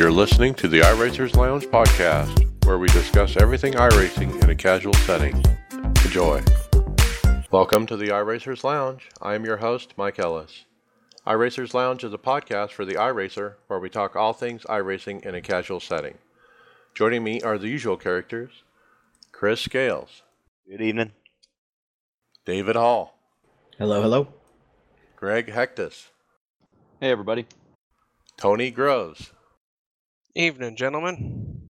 You're listening to the iRacers Lounge podcast, where we discuss everything iRacing in a casual setting. Enjoy. Welcome to the iRacers Lounge. I am your host, Mike Ellis. iRacers Lounge is a podcast for the iRacer where we talk all things iRacing in a casual setting. Joining me are the usual characters Chris Scales, Good evening. David Hall, Hello, hello. Greg Hecktus, Hey, everybody. Tony Groves, Evening, gentlemen.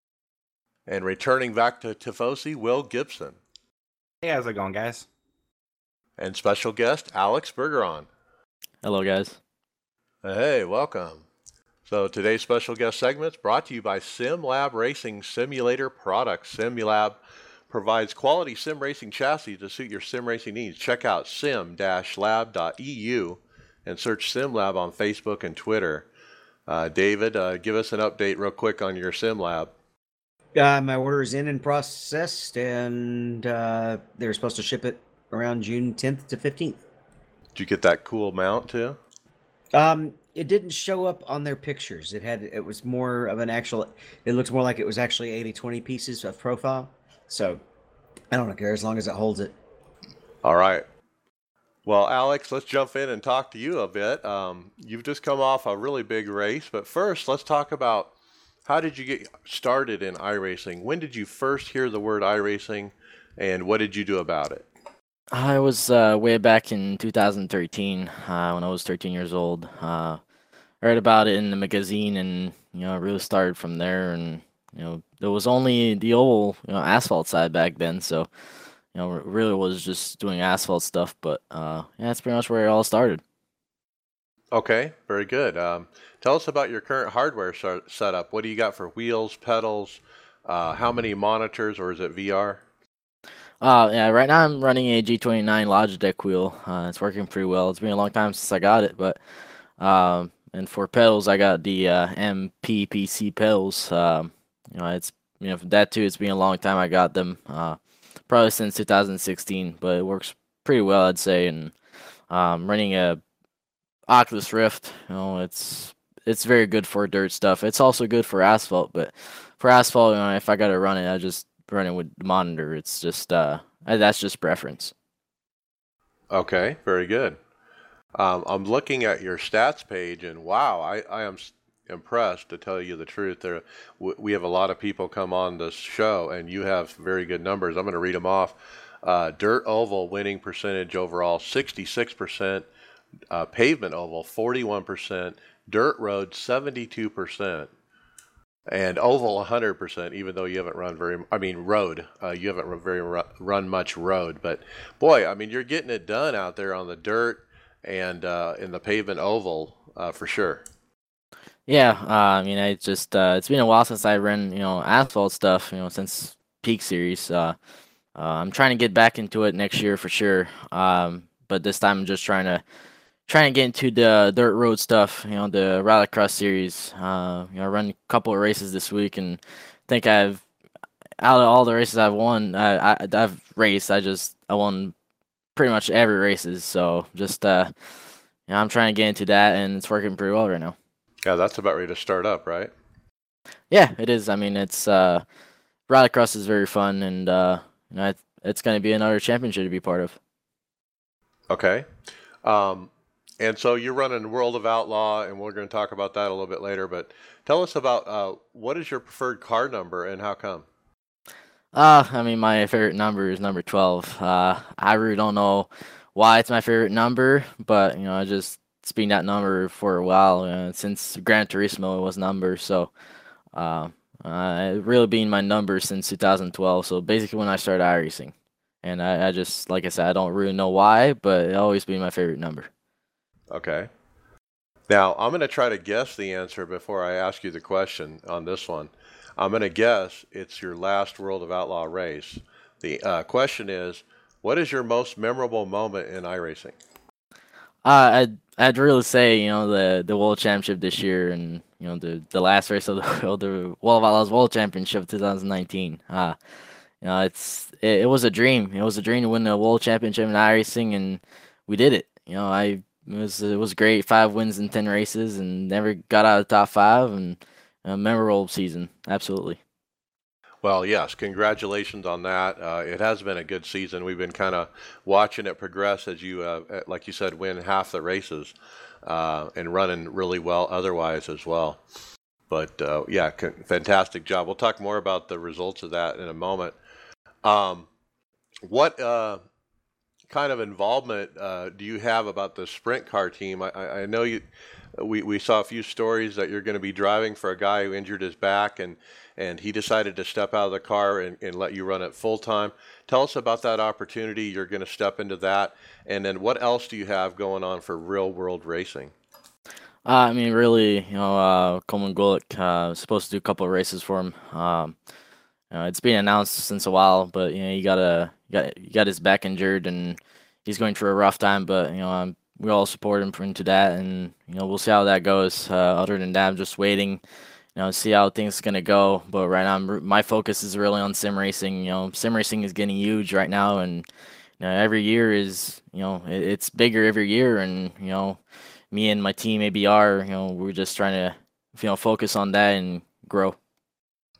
and returning back to Tifosi, Will Gibson, Hey, how's it going, guys? and special guest Alex Bergeron. Hello, guys. Hey, welcome. So today's special guest segment is brought to you by SimLab Racing Simulator Products. SimLab provides quality sim racing chassis to suit your sim racing needs. Check out sim-lab.eu and search SimLab on Facebook and Twitter. Uh, David, uh, give us an update real quick on your SimLab. Uh, my order is in and processed, and uh, they're supposed to ship it around June 10th to 15th. Did you get that cool mount too? Um, it didn't show up on their pictures. It had it was more of an actual. It looks more like it was actually 80-20 pieces of profile. So I don't care as long as it holds it. All right. Well, Alex, let's jump in and talk to you a bit. Um, you've just come off a really big race, but first, let's talk about how did you get started in iRacing? When did you first hear the word iRacing, and what did you do about it? I was uh, way back in 2013 uh, when I was 13 years old. Uh, I read about it in the magazine, and you know, it really started from there. And you know, there was only the old you know, asphalt side back then, so you know, really was just doing asphalt stuff. But uh, yeah, that's pretty much where it all started. Okay, very good. Um, tell us about your current hardware ser- setup. What do you got for wheels, pedals? Uh, how many monitors, or is it VR? Uh, yeah, right now I'm running a G29 Logitech wheel. Uh, it's working pretty well. It's been a long time since I got it, but um, and for pedals, I got the uh, MPPC pedals. Um, you know, it's you know that too. It's been a long time I got them. Uh, probably since 2016, but it works pretty well, I'd say. And um, running a Oculus Rift, you know, it's it's very good for dirt stuff. It's also good for asphalt, but for asphalt, you know, if I gotta run it, I just run it with the monitor. It's just uh, that's just preference. Okay, very good. Um, I'm looking at your stats page, and wow, I, I am impressed to tell you the truth. There, we have a lot of people come on this show, and you have very good numbers. I'm going to read them off. Uh, dirt oval winning percentage overall 66%, uh, pavement oval 41%, dirt road 72%, and oval 100%. Even though you haven't run very, I mean road, uh, you haven't run very run much road, but boy, I mean you're getting it done out there on the dirt and uh, in the pavement oval uh, for sure. Yeah, uh, I mean, I just uh, it's been a while since I ran you know asphalt stuff. You know, since Peak Series. Uh, uh, I'm trying to get back into it next year for sure. Um, but this time I'm just trying to trying to get into the dirt road stuff. You know, the Rallycross series. Uh, you know, I run a couple of races this week, and think I've out of all the races I've won, I, I I've raced. I just I won pretty much every races. So just uh, you know, I'm trying to get into that, and it's working pretty well right now. Yeah, that's about ready to start up, right? Yeah, it is. I mean, it's uh, Rallycross is very fun, and uh, you know, it's going to be another championship to be part of. Okay. Um, and so you're running World of Outlaw, and we're going to talk about that a little bit later. But tell us about uh, what is your preferred car number and how come? Uh, I mean, my favorite number is number 12. Uh, I really don't know why it's my favorite number, but, you know, I just, it's been that number for a while. Uh, since Gran Turismo, was number. So, uh, uh, it really been my number since 2012. So basically when I started iRacing. And I, I just, like I said, I don't really know why, but it always been my favorite number. Okay. Now, I'm going to try to guess the answer before I ask you the question on this one. I'm going to guess it's your last World of Outlaw race. The uh, question is, what is your most memorable moment in iRacing? Uh, I'd I'd really say you know the the world championship this year and you know the the last race of the of the World of World Championship 2019. Uh, you know it's it, it was a dream. It was a dream to win the world championship in iRacing and we did it. You know I it was it was great. Five wins in ten races and never got out of the top five and a memorable season. Absolutely. Well, yes, congratulations on that. Uh, it has been a good season. We've been kind of watching it progress as you, uh, uh, like you said, win half the races uh, and running really well otherwise as well. But uh, yeah, fantastic job. We'll talk more about the results of that in a moment. Um, what uh, kind of involvement do you have about the sprint car team? I, I know you. We, we saw a few stories that you're going to be driving for a guy who injured his back and and he decided to step out of the car and, and let you run it full time. Tell us about that opportunity. You're going to step into that, and then what else do you have going on for real world racing? Uh, I mean, really, you know, uh, Coleman Gulick uh, supposed to do a couple of races for him. Um, you know, it's been announced since a while, but you know, you gotta, you got, you got his back injured, and he's going through a rough time. But you know, um, we all support him into that, and you know, we'll see how that goes. Uh, other than that, I'm just waiting you know, see how things gonna go. But right now, I'm, my focus is really on sim racing. You know, sim racing is getting huge right now, and you know, every year is you know it, it's bigger every year, and you know, me and my team ABR, you know, we're just trying to you know focus on that and grow.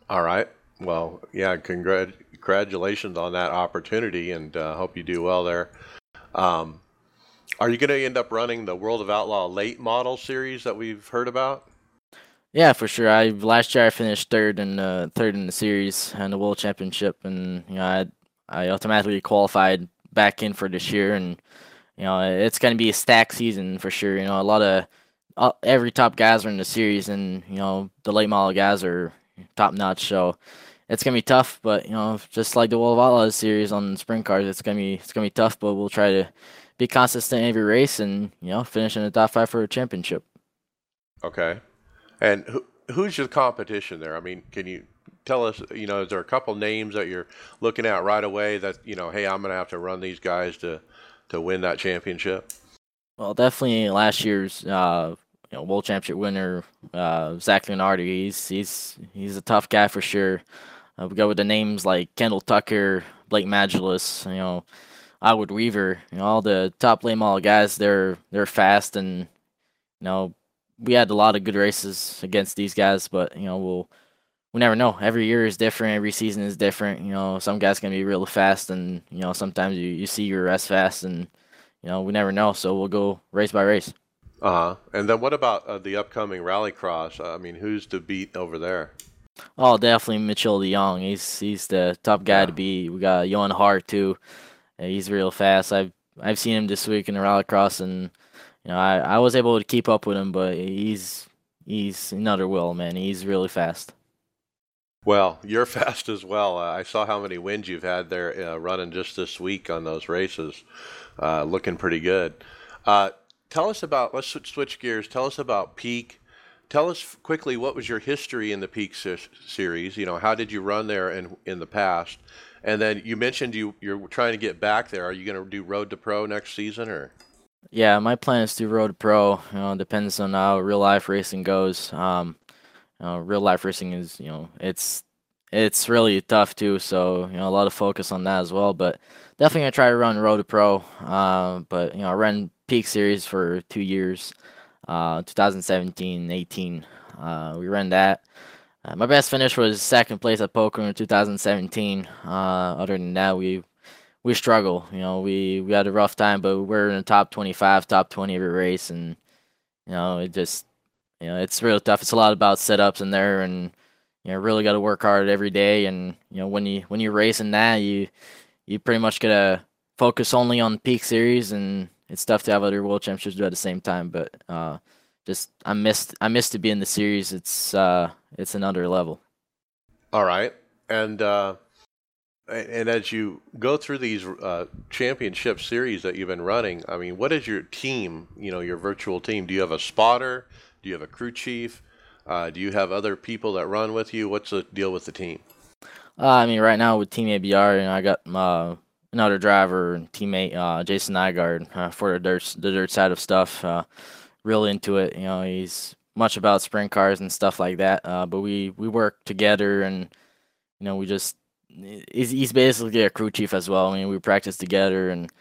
All right. Well, yeah, congrat- congratulations on that opportunity, and uh, hope you do well there. Um, are you going to end up running the World of Outlaw late model series that we've heard about? Yeah, for sure. I last year I finished third in uh, third in the series and the world championship, and you know I I automatically qualified back in for this year, and you know it's going to be a stack season for sure. You know a lot of uh, every top guys are in the series, and you know the late model guys are top notch. So it's gonna be tough, but you know just like the World of Outlaws series on sprint cars, it's gonna be it's gonna be tough, but we'll try to be consistent in every race and you know finish in the top five for a championship. Okay. And who, who's your competition there? I mean, can you tell us, you know, is there a couple names that you're looking at right away that, you know, hey, I'm going to have to run these guys to, to win that championship? Well, definitely last year's uh, you know, world championship winner, uh, Zach Leonardo. He's he's he's a tough guy for sure. Uh, we go with the names like Kendall Tucker, Blake Magelus, you know, Outwood Weaver, you know, all the top late model guys. They're they're fast and you know we had a lot of good races against these guys, but you know we'll we never know. Every year is different. Every season is different. You know, some guys can be really fast, and you know sometimes you, you see your rest fast, and you know we never know. So we'll go race by race. Uh huh. And then what about uh, the upcoming Rallycross? I mean, who's to beat over there? Oh, definitely Mitchell DeJong. He's he's the top guy yeah. to beat. We got Johan Hart too. He's real fast. I've I've seen him this week in the Rallycross, and you know, I, I was able to keep up with him, but he's he's another will, man. He's really fast. Well, you're fast as well. Uh, I saw how many wins you've had there uh, running just this week on those races, uh, looking pretty good. Uh, tell us about. Let's switch gears. Tell us about Peak. Tell us quickly what was your history in the Peak series. You know, how did you run there in in the past? And then you mentioned you you're trying to get back there. Are you going to do Road to Pro next season or? Yeah, my plan is to road to pro. You know, depends on how real life racing goes. Um, you know, real life racing is you know it's it's really tough too. So you know, a lot of focus on that as well. But definitely gonna try to run road to pro. Uh, but you know, I ran peak series for two years, uh, 2017, 18. Uh, we ran that. Uh, my best finish was second place at Pocono in 2017. Uh, other than that, we we struggle. You know, we we had a rough time, but we're in the top 25, top 20 every race, and you know, it just you know, it's real tough. It's a lot about setups in there, and you know, really got to work hard every day. And you know, when you when you're racing that, you you pretty much gotta focus only on peak series, and it's tough to have other world championships do at the same time. But uh, just I missed I missed it being the series. It's uh, it's another level. All right, and uh, and as you go through these uh, championship series that you've been running, I mean, what is your team? You know, your virtual team. Do you have a spotter? Do you have a crew chief? Uh, do you have other people that run with you? What's the deal with the team? Uh, I mean, right now with Team ABR, you know, I got uh, another driver and teammate, uh, Jason Nygaard, uh, for the dirt, the dirt side of stuff. Uh, real into it. You know, he's much about sprint cars and stuff like that. but we we work together and you know we just he's, he's basically a crew chief as well. I mean, we practice together, and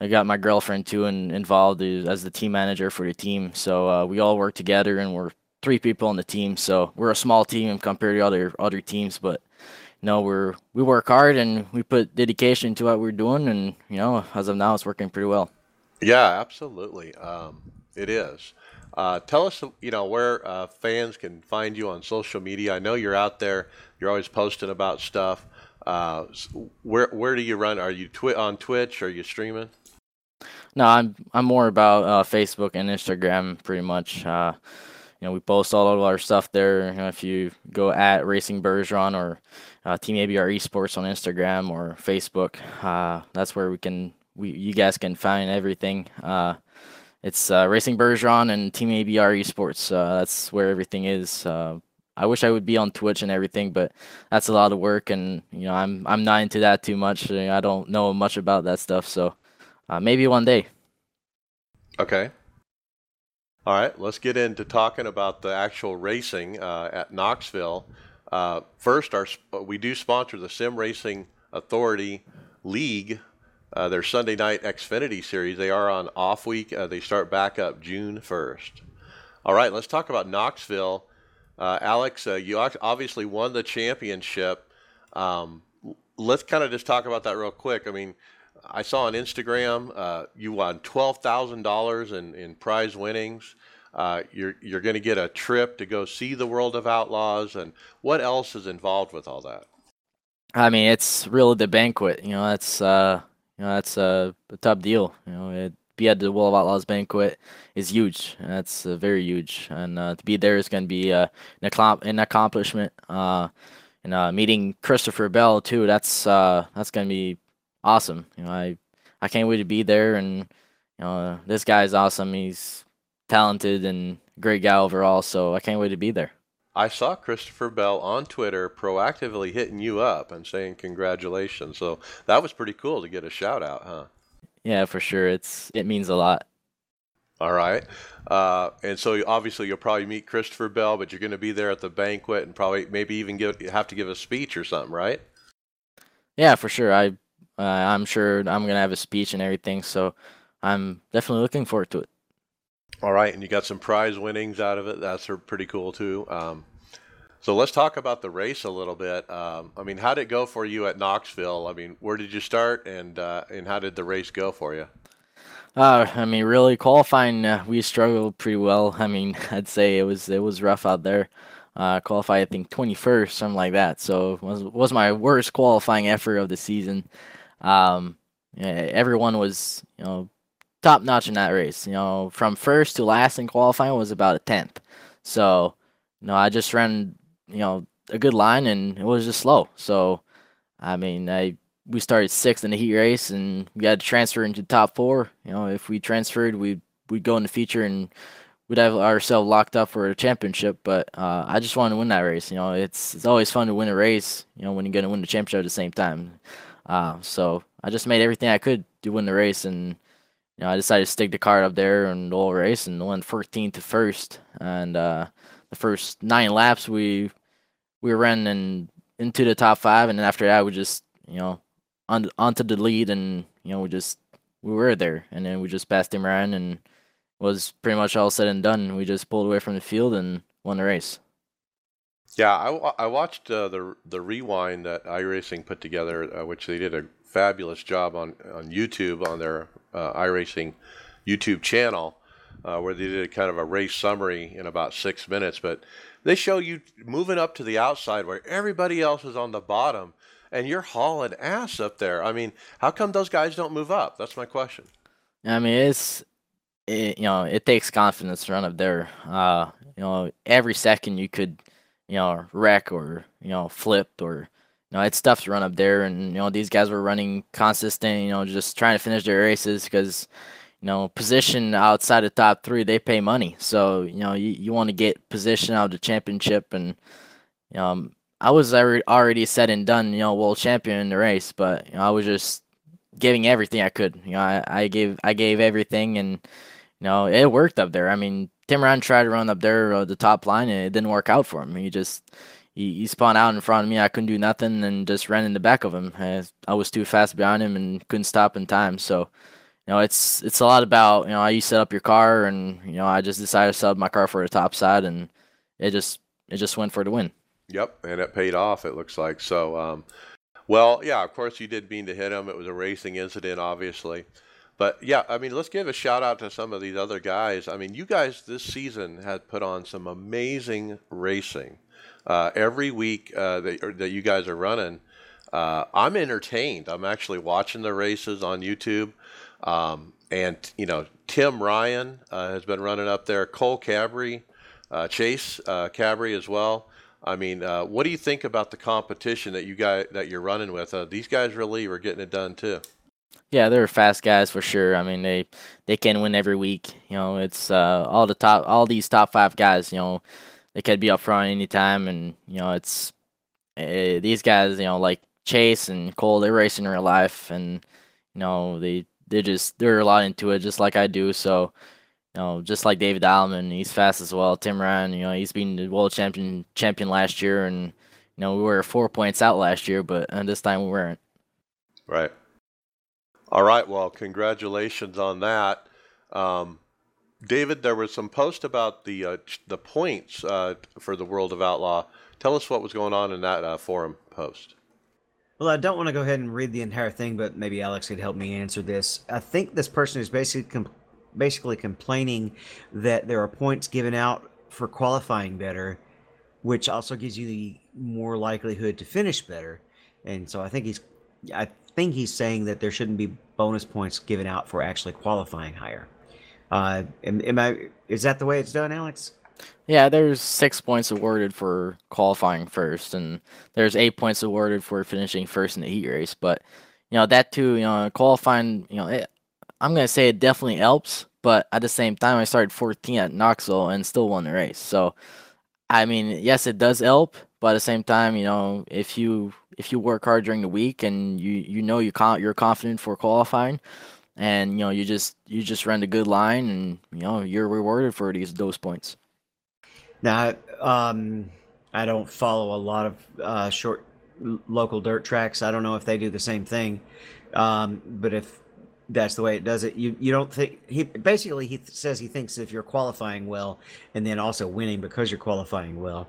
I got my girlfriend too and involved as the team manager for the team. So uh, we all work together, and we're three people on the team, so we're a small team compared to other other teams. But know, we're we work hard and we put dedication to what we're doing, and you know, as of now, it's working pretty well. Yeah, absolutely. Um, it is. Uh, tell us, you know, where uh, fans can find you on social media. I know you're out there. You're always posting about stuff. Uh, where where do you run? Are you twi- on Twitch? Are you streaming? No, I'm I'm more about uh, Facebook and Instagram, pretty much. Uh, you know, we post all of our stuff there. You know, if you go at Racing Bergeron or uh, Team ABR Esports on Instagram or Facebook, that's where we can we you guys can find everything. Uh, it's uh, Racing Bergeron and Team ABR Esports. Uh, that's where everything is. Uh, I wish I would be on Twitch and everything, but that's a lot of work, and you know I'm I'm not into that too much. I don't know much about that stuff, so uh, maybe one day. Okay. All right, let's get into talking about the actual racing uh, at Knoxville. Uh, first, our we do sponsor the Sim Racing Authority League. Uh, their Sunday night Xfinity series. They are on off week. Uh, they start back up June 1st. All right, let's talk about Knoxville. Uh, Alex, uh, you obviously won the championship. Um, let's kind of just talk about that real quick. I mean, I saw on Instagram uh, you won twelve thousand dollars in prize winnings. Uh, you're you're going to get a trip to go see the World of Outlaws, and what else is involved with all that? I mean, it's really the banquet. You know, that's uh, you know that's a, a top deal. You know, it, be at the World of Outlaws banquet is huge. That's uh, very huge, and uh, to be there is going to be uh, an, an accomplishment. Uh, and uh, meeting Christopher Bell too. That's uh, that's going to be awesome. You know, I I can't wait to be there. And you know, this guy's awesome. He's talented and great guy overall. So I can't wait to be there. I saw Christopher Bell on Twitter proactively hitting you up and saying congratulations. So that was pretty cool to get a shout out, huh? Yeah, for sure. It's it means a lot. All right. Uh, and so obviously you'll probably meet Christopher Bell, but you're going to be there at the banquet and probably maybe even give have to give a speech or something, right? Yeah, for sure. I uh, I'm sure I'm gonna have a speech and everything, so I'm definitely looking forward to it. All right, and you got some prize winnings out of it. That's pretty cool too. Um, so let's talk about the race a little bit. Um, I mean, how did it go for you at Knoxville? I mean, where did you start, and uh, and how did the race go for you? Uh, I mean, really qualifying, uh, we struggled pretty well. I mean, I'd say it was it was rough out there. Uh, I think 21st, something like that. So was was my worst qualifying effort of the season. Um, everyone was, you know, top notch in that race. You know, from first to last in qualifying was about a tenth. So, you know, I just ran, you know, a good line and it was just slow. So, I mean, I we started sixth in the heat race and we had to transfer into the top four. You know, if we transferred, we we'd go in the feature and we'd have ourselves locked up for a championship. But uh, I just wanted to win that race. You know, it's it's always fun to win a race. You know, when you're gonna win the championship at the same time. Uh, so I just made everything I could to win the race, and you know I decided to stick the card up there and the whole race, and went 14th to first. And uh, the first nine laps, we we ran in, into the top five, and then after that, we just you know on onto the lead, and you know we just we were there, and then we just passed him around, and was pretty much all said and done. We just pulled away from the field and won the race. Yeah, I, I watched uh, the the rewind that iRacing put together, uh, which they did a fabulous job on on YouTube on their uh, iRacing YouTube channel, uh, where they did kind of a race summary in about six minutes. But they show you moving up to the outside where everybody else is on the bottom, and you're hauling ass up there. I mean, how come those guys don't move up? That's my question. I mean, it's it, you know it takes confidence to run up there. Uh, you know, every second you could you know, wreck or, you know, flipped or, you know, it's tough to run up there. And, you know, these guys were running consistent, you know, just trying to finish their races because, you know, position outside the top three, they pay money. So, you know, you, you want to get position out of the championship. And, you know, um, I was already said and done, you know, world champion in the race, but, you know, I was just giving everything I could. You know, I, I gave, I gave everything and, you know, it worked up there. I mean, Tim Ryan tried to run up there uh, the top line and it didn't work out for him. He just he, he spun out in front of me. I couldn't do nothing and just ran in the back of him. I, I was too fast behind him and couldn't stop in time. So, you know, it's it's a lot about you know how you set up your car and you know I just decided to up my car for the top side and it just it just went for the win. Yep, and it paid off. It looks like so. Um, well, yeah, of course you did mean to hit him. It was a racing incident, obviously. But yeah, I mean, let's give a shout out to some of these other guys. I mean, you guys this season had put on some amazing racing. Uh, every week uh, that, that you guys are running, uh, I'm entertained. I'm actually watching the races on YouTube. Um, and, you know, Tim Ryan uh, has been running up there, Cole Cabre, uh, Chase Cabre as well. I mean, what do you think about the competition that you guys that you're running with? these guys really are getting it done too. Yeah, they're fast guys for sure. I mean, they they can win every week. You know, it's uh, all the top, all these top five guys. You know, they could be up front anytime, and you know, it's uh, these guys. You know, like Chase and Cole, they're racing in real life, and you know, they they just they're a lot into it, just like I do. So, you know, just like David Allman, he's fast as well. Tim Ryan, you know, he's been the world champion champion last year, and you know, we were four points out last year, but uh, this time we weren't. Right. All right. Well, congratulations on that. Um, David, there was some post about the uh, the points uh, for the World of Outlaw. Tell us what was going on in that uh, forum post. Well, I don't want to go ahead and read the entire thing, but maybe Alex could help me answer this. I think this person is basically com- basically complaining that there are points given out for qualifying better, which also gives you the more likelihood to finish better. And so I think he's I think he's saying that there shouldn't be bonus points given out for actually qualifying higher. Uh, am, am I? Is that the way it's done, Alex? Yeah, there's six points awarded for qualifying first, and there's eight points awarded for finishing first in the heat race. But you know that too, you know, qualifying, you know, it, I'm gonna say it definitely helps. But at the same time, I started 14 at Knoxville and still won the race. So, I mean, yes, it does help, but at the same time, you know, if you if you work hard during the week and you you know you con- you're confident for qualifying, and you know you just you just run a good line, and you know you're rewarded for these those points. Now, um, I don't follow a lot of uh, short local dirt tracks. I don't know if they do the same thing, um, but if that's the way it does it, you you don't think he basically he says he thinks if you're qualifying well and then also winning because you're qualifying well,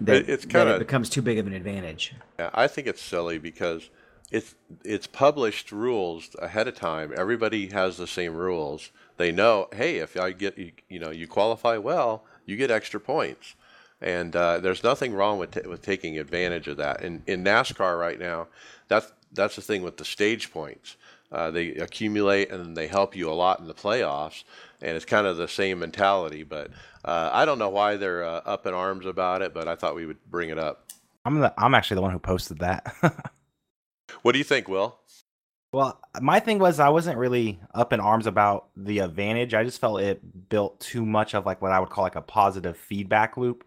that, it's kind of it becomes too big of an advantage. Yeah, I think it's silly because it's it's published rules ahead of time. Everybody has the same rules. They know, hey, if I get you, you know, you qualify well, you get extra points. And uh, there's nothing wrong with t- with taking advantage of that. In in NASCAR right now, that's that's the thing with the stage points. Uh, they accumulate and they help you a lot in the playoffs, and it's kind of the same mentality. But uh, I don't know why they're uh, up in arms about it, but I thought we would bring it up. I'm the I'm actually the one who posted that. what do you think, Will? Well, my thing was I wasn't really up in arms about the advantage. I just felt it built too much of like what I would call like a positive feedback loop.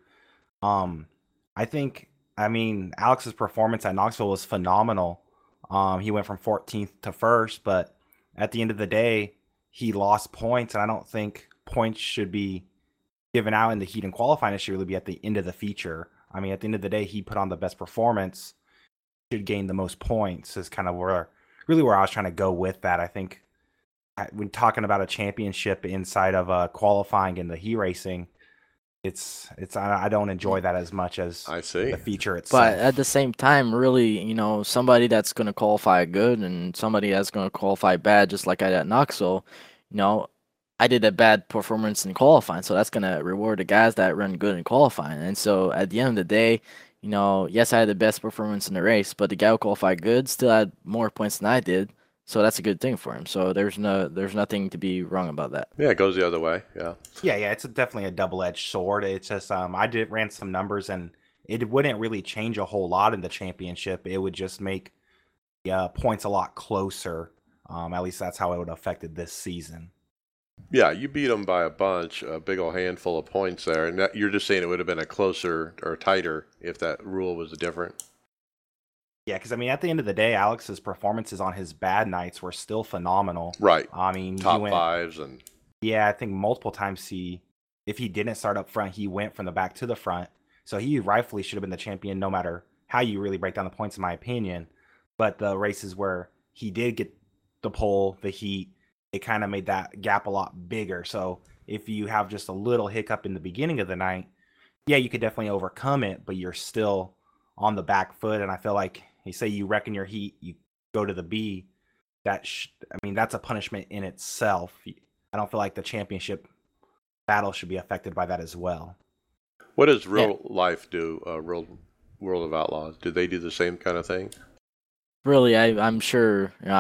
Um, I think I mean Alex's performance at Knoxville was phenomenal. Um, he went from 14th to first, but at the end of the day, he lost points, and I don't think points should be given out in the heat and qualifying. It should really be at the end of the feature. I mean, at the end of the day, he put on the best performance, should gain the most points. Is kind of where really where I was trying to go with that. I think when talking about a championship inside of a qualifying in the heat racing, it's it's I don't mm. enjoy that as much as I see the feature itself. But at the same time, really, you know, somebody that's going to qualify good and somebody that's going to qualify bad, just like I did at Knoxville, you know, I did a bad performance in qualifying, so that's going to reward the guys that run good in qualifying. And so at the end of the day, you know, yes, I had the best performance in the race, but the guy who qualified good still had more points than I did. So that's a good thing for him. So there's no there's nothing to be wrong about that. Yeah, it goes the other way. Yeah. Yeah, yeah, it's a, definitely a double edged sword. It's just um I did ran some numbers and it wouldn't really change a whole lot in the championship. It would just make the uh, points a lot closer. Um, at least that's how it would have affected this season. Yeah, you beat them by a bunch, a big old handful of points there, and that, you're just saying it would have been a closer or tighter if that rule was different. Yeah, because I mean, at the end of the day, Alex's performances on his bad nights were still phenomenal. Right. I mean, top went, fives and yeah, I think multiple times he, if he didn't start up front, he went from the back to the front. So he rightfully should have been the champion, no matter how you really break down the points, in my opinion. But the races where he did get the pole, the heat, it kind of made that gap a lot bigger. So if you have just a little hiccup in the beginning of the night, yeah, you could definitely overcome it, but you're still on the back foot. And I feel like you say you reckon your heat, you go to the B. That sh- I mean, that's a punishment in itself. I don't feel like the championship battle should be affected by that as well. What does real yeah. life do? Uh, real World of Outlaws? Do they do the same kind of thing? Really, I, I'm sure. You know,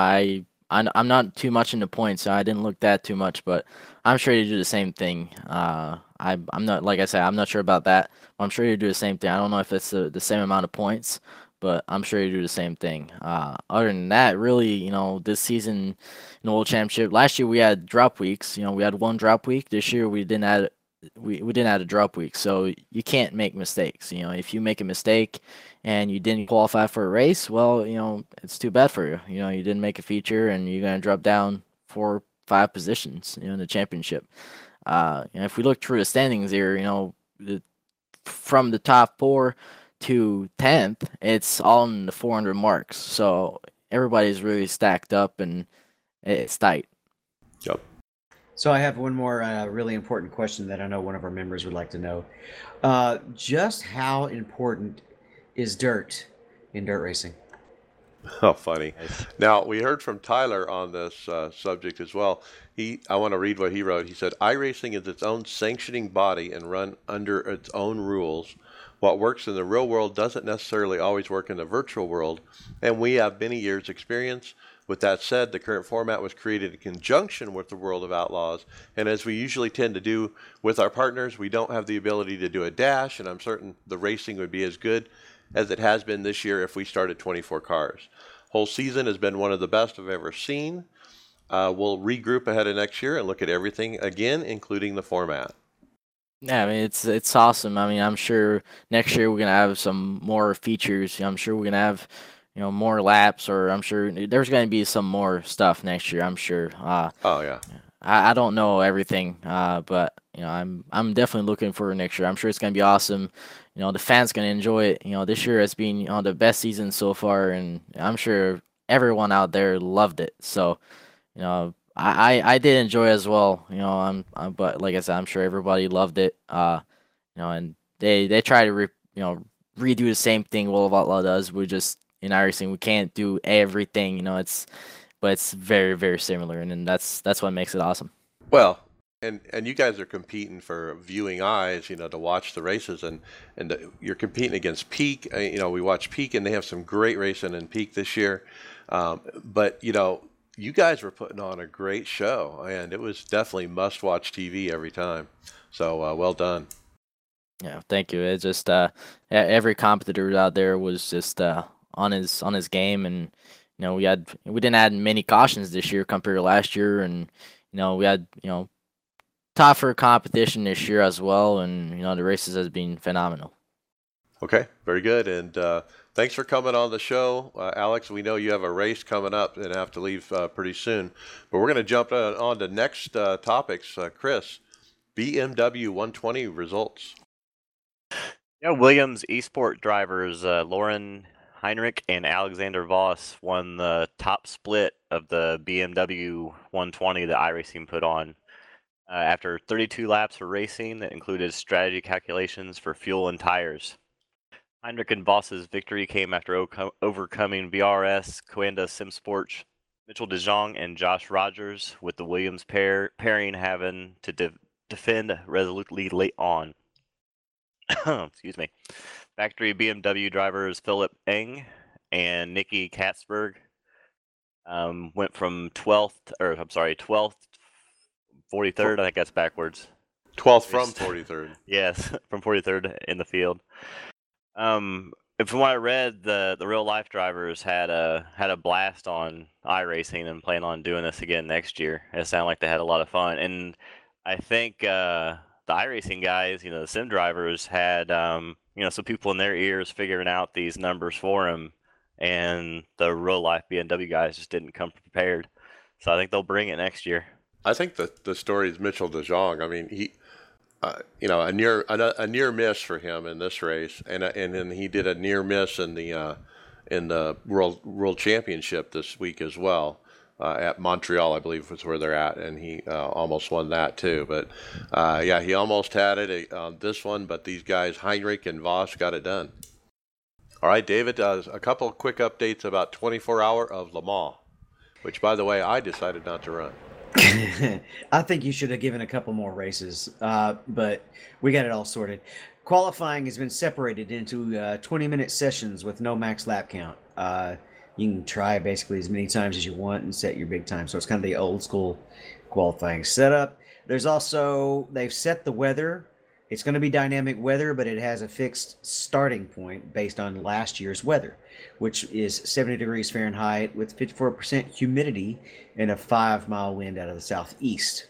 I I'm not too much into points, so I didn't look that too much, but I'm sure you do the same thing. Uh, I I'm not like I said, I'm not sure about that. I'm sure you do the same thing. I don't know if it's the, the same amount of points, but I'm sure you do the same thing. Uh, other than that, really, you know, this season in the World Championship, last year we had drop weeks. You know, we had one drop week. This year we didn't add we, we didn't add a drop week, so you can't make mistakes. You know, if you make a mistake and you didn't qualify for a race, well, you know, it's too bad for you. You know, you didn't make a feature and you're gonna drop down four, five positions, you know, in the championship. Uh, and if we look through the standings here, you know, the, from the top four to tenth, it's all in the 400 marks. So everybody's really stacked up and it's tight. Yep. So I have one more uh, really important question that I know one of our members would like to know. Uh, just how important is dirt in dirt racing? Oh, funny. Now we heard from Tyler on this uh, subject as well. He, I want to read what he wrote. He said, "iRacing is its own sanctioning body and run under its own rules. What works in the real world doesn't necessarily always work in the virtual world, and we have many years' experience." With that said, the current format was created in conjunction with the World of Outlaws, and as we usually tend to do with our partners, we don't have the ability to do a dash, and I'm certain the racing would be as good as it has been this year if we started 24 cars. Whole season has been one of the best I've ever seen. Uh, we'll regroup ahead of next year and look at everything again, including the format. Yeah, I mean it's it's awesome. I mean, I'm sure next year we're gonna have some more features. I'm sure we're gonna have you know more laps, or I'm sure there's going to be some more stuff next year. I'm sure. Uh, oh yeah. I, I don't know everything, uh, but you know I'm I'm definitely looking for next year. I'm sure it's going to be awesome. You know the fans to enjoy it. You know this year has been you know the best season so far, and I'm sure everyone out there loved it. So you know I, I, I did enjoy as well. You know I'm, I'm, but like I said, I'm sure everybody loved it. Uh, you know, and they they try to re, you know redo the same thing Outlaw does. We just in iRacing. We can't do everything, you know. It's but it's very very similar, and, and that's that's what makes it awesome. Well, and and you guys are competing for viewing eyes, you know, to watch the races, and and the, you're competing against Peak. Uh, you know, we watch Peak, and they have some great racing in Peak this year. Um, but you know, you guys were putting on a great show, and it was definitely must-watch TV every time. So uh, well done. Yeah, thank you. It just uh, every competitor out there was just uh, on his on his game, and you know we had we didn't add many cautions this year compared to last year, and you know we had you know tougher competition this year as well, and you know the races has been phenomenal. Okay, very good, and uh, thanks for coming on the show, uh, Alex. We know you have a race coming up and have to leave uh, pretty soon, but we're going to jump uh, on to next uh, topics. Uh, Chris, BMW 120 results. Yeah, Williams Esport drivers Laurin Heinrich and Alexander Voss won the top split of the BMW 120 that iRacing put on. Uh, after 32 laps of racing that included strategy calculations for fuel and tires. Heinrich and Voss's victory came after o- overcoming BRS, Coanda SimSports, Mitchell DeJong, and Josh Rogers, with the Williams pair pairing having to de- defend resolutely late on. Excuse me. Factory BMW drivers Philipp Eng and Nicky Catsburg um, went from 12th, or I'm sorry, 12th, 43rd. I think that's backwards. 12th from 43rd. yes, from 43rd in the field. Um, from what I read, the the real life drivers had a had a blast on iRacing and plan on doing this again next year. It sounded like they had a lot of fun, and I think uh, the iRacing guys, you know, the sim drivers had um, you know, some people in their ears figuring out these numbers for them, and the real life BMW guys just didn't come prepared. So I think they'll bring it next year. I think the the story is Mitchell DeJong. I mean, he, uh, you know, a near a, a, near miss for him in this race, and and then he did a near miss in the uh, in the world world championship this week as well. uh, at Montreal, I believe was where they're at, and he uh, almost won that too. But uh, yeah, he almost had it uh, on this one, but these guys Heinrich and Voss got it done. All right, David, uh, a couple quick updates about 24 hour of Le Mans, which by the way I decided not to run. I think you should have given a couple more races, uh, but we got it all sorted. Qualifying has been separated into uh, 20 minute sessions with no max lap count. Uh, you can try basically as many times as you want and set your big time. So it's kind of the old school qualifying setup. There's also, they've set the weather. It's going to be dynamic weather, but it has a fixed starting point based on last year's weather, which is 70 degrees Fahrenheit with 54% humidity and a five mile wind out of the southeast.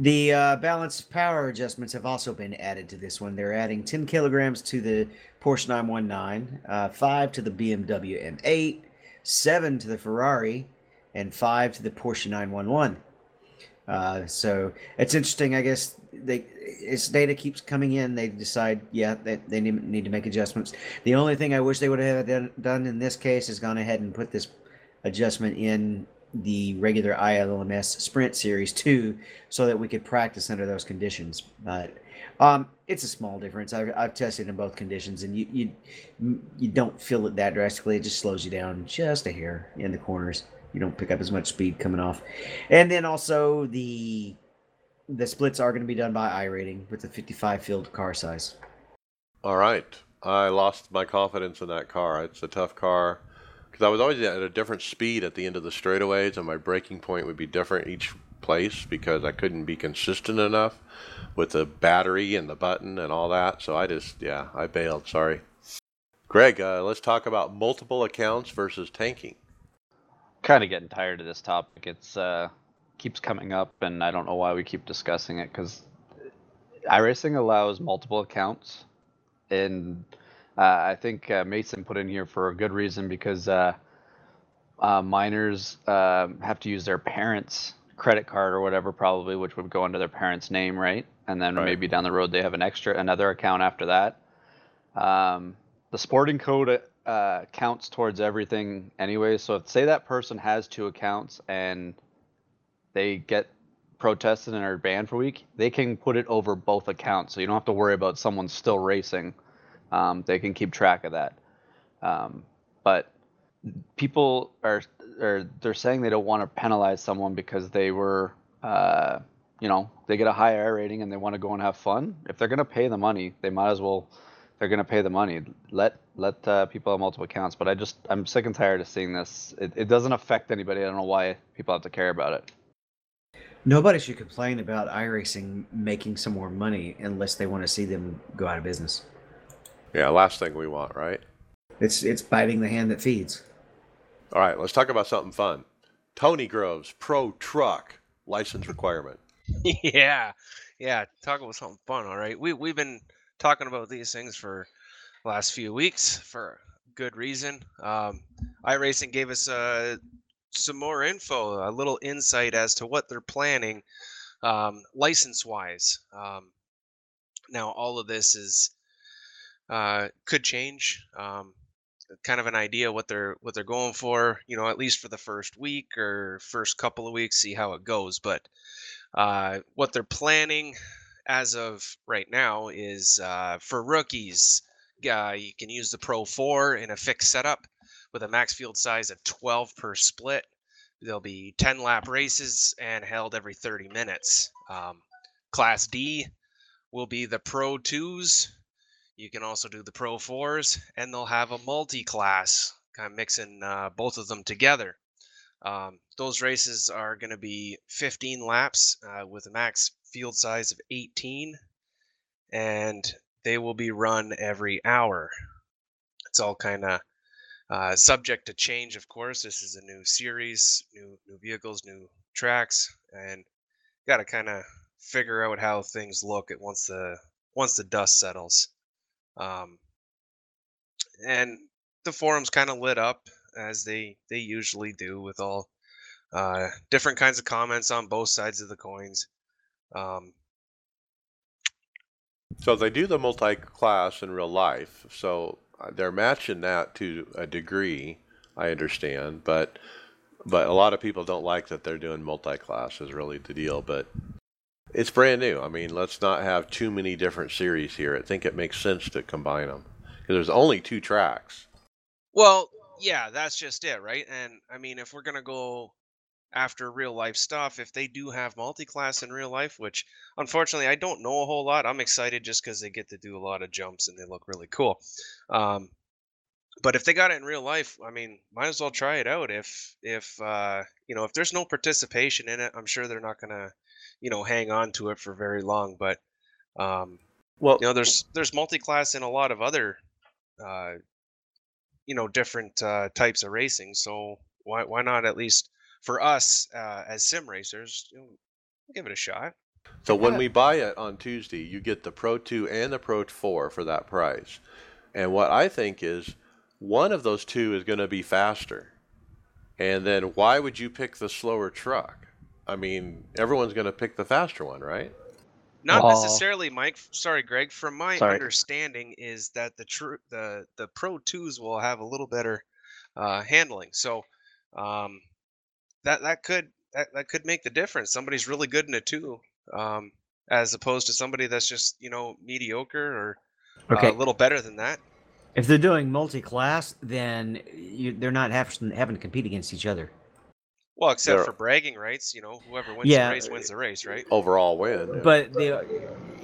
The uh, balance power adjustments have also been added to this one. They're adding 10 kilograms to the Porsche 919, uh, 5 to the BMW M8, 7 to the Ferrari, and 5 to the Porsche 911. Uh, so it's interesting. I guess they as data keeps coming in, they decide, yeah, they, they need, need to make adjustments. The only thing I wish they would have done, done in this case is gone ahead and put this adjustment in the regular ILMS Sprint Series 2 so that we could practice under those conditions. But um, it's a small difference. I've, I've tested in both conditions, and you, you you don't feel it that drastically. It just slows you down just a hair in the corners. You don't pick up as much speed coming off, and then also the the splits are going to be done by iRating with the 55 field car size. All right, I lost my confidence in that car. It's a tough car because I was always at a different speed at the end of the straightaways, and my braking point would be different each place because I couldn't be consistent enough with the battery and the button and all that. So I just, yeah, I bailed. Sorry. Greg, uh, let's talk about multiple accounts versus tanking. Kind of getting tired of this topic. It's uh, keeps coming up, and I don't know why we keep discussing it because iRacing allows multiple accounts, and uh, I think uh, Mason put in here for a good reason because uh, uh minors um, have to use their parents' credit card or whatever, probably, which would go under their parents' name, right? And then Right. maybe down the road they have an extra another account after that. Um, the sporting code uh, counts towards everything anyway. So if say that person has two accounts and they get protested and are banned for a week, they can put it over both accounts. So you don't have to worry about someone still racing. Um, they can keep track of that. Um, but people are, are they're saying they don't want to penalize someone because they were, uh, you know, they get a high R rating and they want to go and have fun. If they're gonna pay the money, they might as well. They're gonna pay the money. Let let uh, people have multiple accounts. But I just I'm sick and tired of seeing this. It, it doesn't affect anybody. I don't know why people have to care about it. Nobody should complain about iRacing making some more money unless they want to see them go out of business. Yeah, last thing we want, right? It's it's biting the hand that feeds. All right, let's talk about something fun. Tony Groves Pro Truck license requirement. yeah, yeah. Talk about something fun. All right, we we've been talking about these things for the last few weeks for good reason. Um, iRacing gave us uh, some more info, a little insight as to what they're planning um, license wise. Um, now, all of this is uh, could change. Um, kind of an idea what they're what they're going for. You know, at least for the first week or first couple of weeks, see how it goes. But uh, what they're planning as of right now is uh, for rookies. You can use the Pro 4 in a fixed setup with a max field size of 12 per split. There'll be 10 lap races and held every 30 minutes. Um, Class D will be the Pro 2s. You can also do the Pro 4s, and they'll have a multi class, kind of mixing uh, both of them together. Um, those races are going to be 15 laps uh, with a max field size of 18, and they will be run every hour. It's all kind of uh, subject to change, of course. This is a new series, new new vehicles, new tracks, and got to kind of figure out how things look at once the once the dust settles. Um, and the forums kind of lit up as they they usually do with all uh, different kinds of comments on both sides of the coins. Um, So they do the multi-class in real life. So they're matching that to a degree, I understand. But but a lot of people don't like that they're doing multi-class is really the deal. But it's brand new. I mean, let's not have too many different series here. I think it makes sense to combine them because there's only two tracks. Well, yeah, that's just it, right? And I mean, if we're gonna go after real life stuff, if they do have multi-class in real life, which unfortunately I don't know a whole lot, I'm excited just because they get to do a lot of jumps and they look really cool. Um, but if they got it in real life, I mean, might as well try it out. If if uh, you know if there's no participation in it, I'm sure they're not gonna you know hang on to it for very long. But um, Well, you know, there's there's multi-class in a lot of other uh, you know different uh, types of racing. So why why not at least for us uh, as sim racers, you know, give it a shot. So when we buy it on Tuesday, you get the Pro 2 and the Pro 4 for that price. And what I think is one of those two is going to be faster. And then why would you pick the slower truck? I mean, everyone's going to pick the faster one, right? Not Well- necessarily, Mike. Sorry, Greg. From my Sorry. understanding, is that the true the the Pro Twos will have a little better uh, handling. So um, that that could that, that could make the difference. Somebody's really good in a two, um, as opposed to somebody that's just you know mediocre or Okay. uh, a little better than that. If they're doing multi-class, then you, they're not having, having to compete against each other. Well, except There- for bragging rights, you know, whoever wins Yeah. the race wins the race, right? Overall win. yeah. But the,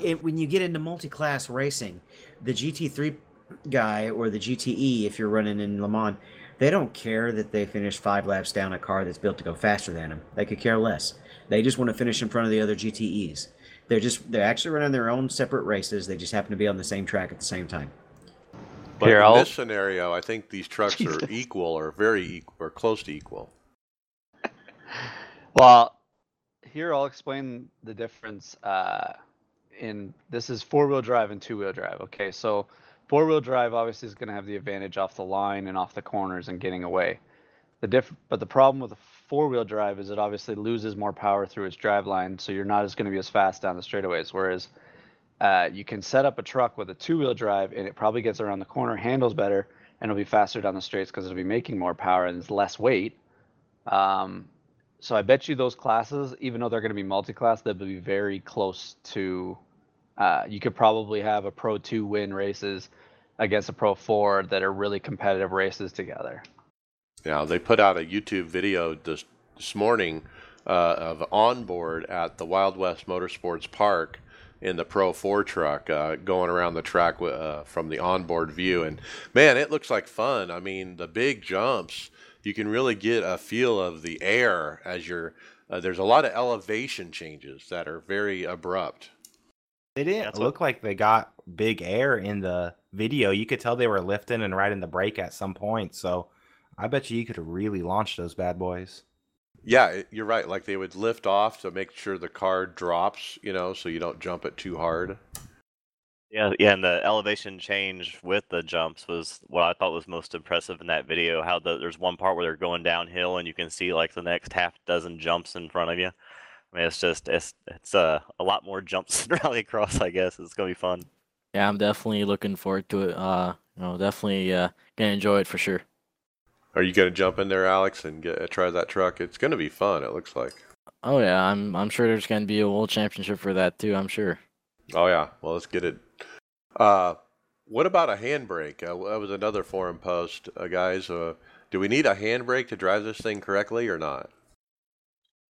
it, when you get into multi-class racing, the GT3 guy or the GTE, if you're running in Le Mans, they don't care that they finish five laps down a car that's built to go faster than them. They could care less. They just want to finish in front of the other GTEs. They're just they're actually running their own separate races. They just happen to be on the same track at the same time. But Here, in I'll- this scenario, I think these trucks are equal or very equal or close to equal. Well, here I'll explain the difference. Uh, in this is four wheel drive and two wheel drive. Okay, so four wheel drive obviously is going to have the advantage off the line and off the corners and getting away. The diff, but the problem with a four wheel drive is it obviously loses more power through its drive line, so you're not as going to be as fast down the straightaways. Whereas uh, you can set up a truck with a two wheel drive and it probably gets around the corner, handles better, and it'll be faster down the straights because it'll be making more power and it's less weight. Um, so I bet you those classes, even though they're going to be multi-class, they'll be very close to. Uh, you could probably have a Pro Two win races against a Pro Four that are really competitive races together. Now they put out a YouTube video this this morning uh, of onboard at the Wild West Motorsports Park in the Pro 4 truck, uh, going around the track uh, from the onboard view, and man, it looks like fun. I mean, the big jumps, you can really get a feel of the air as you're. Uh, there's a lot of elevation changes that are very abrupt. They didn't That's what- look like they got big air in the video. You could tell they were lifting and riding the brake at some point. So I bet you you could really launch those bad boys. Yeah, you're right. Like they would lift off to make sure the car drops, you know, so you don't jump it too hard. Yeah, yeah, and the elevation change with the jumps was what I thought was most impressive in that video. How the, there's one part where they're going downhill and you can see like the next half dozen jumps in front of you. I mean, it's just it's it's uh, a lot more jumps than Rallycross. I guess it's gonna be fun. Yeah, I'm definitely looking forward to it. Uh, you know, definitely uh, gonna enjoy it for sure. Are you going to jump in there, Alex, and get try that truck? It's going to be fun. It looks like. Oh yeah, I'm I'm sure there's gonna be a world championship for that too. I'm sure. Oh yeah. Well, let's get it. Uh, what about a handbrake? Uh, that was another forum post, uh, guys. Uh, do we need a handbrake to drive this thing correctly or not?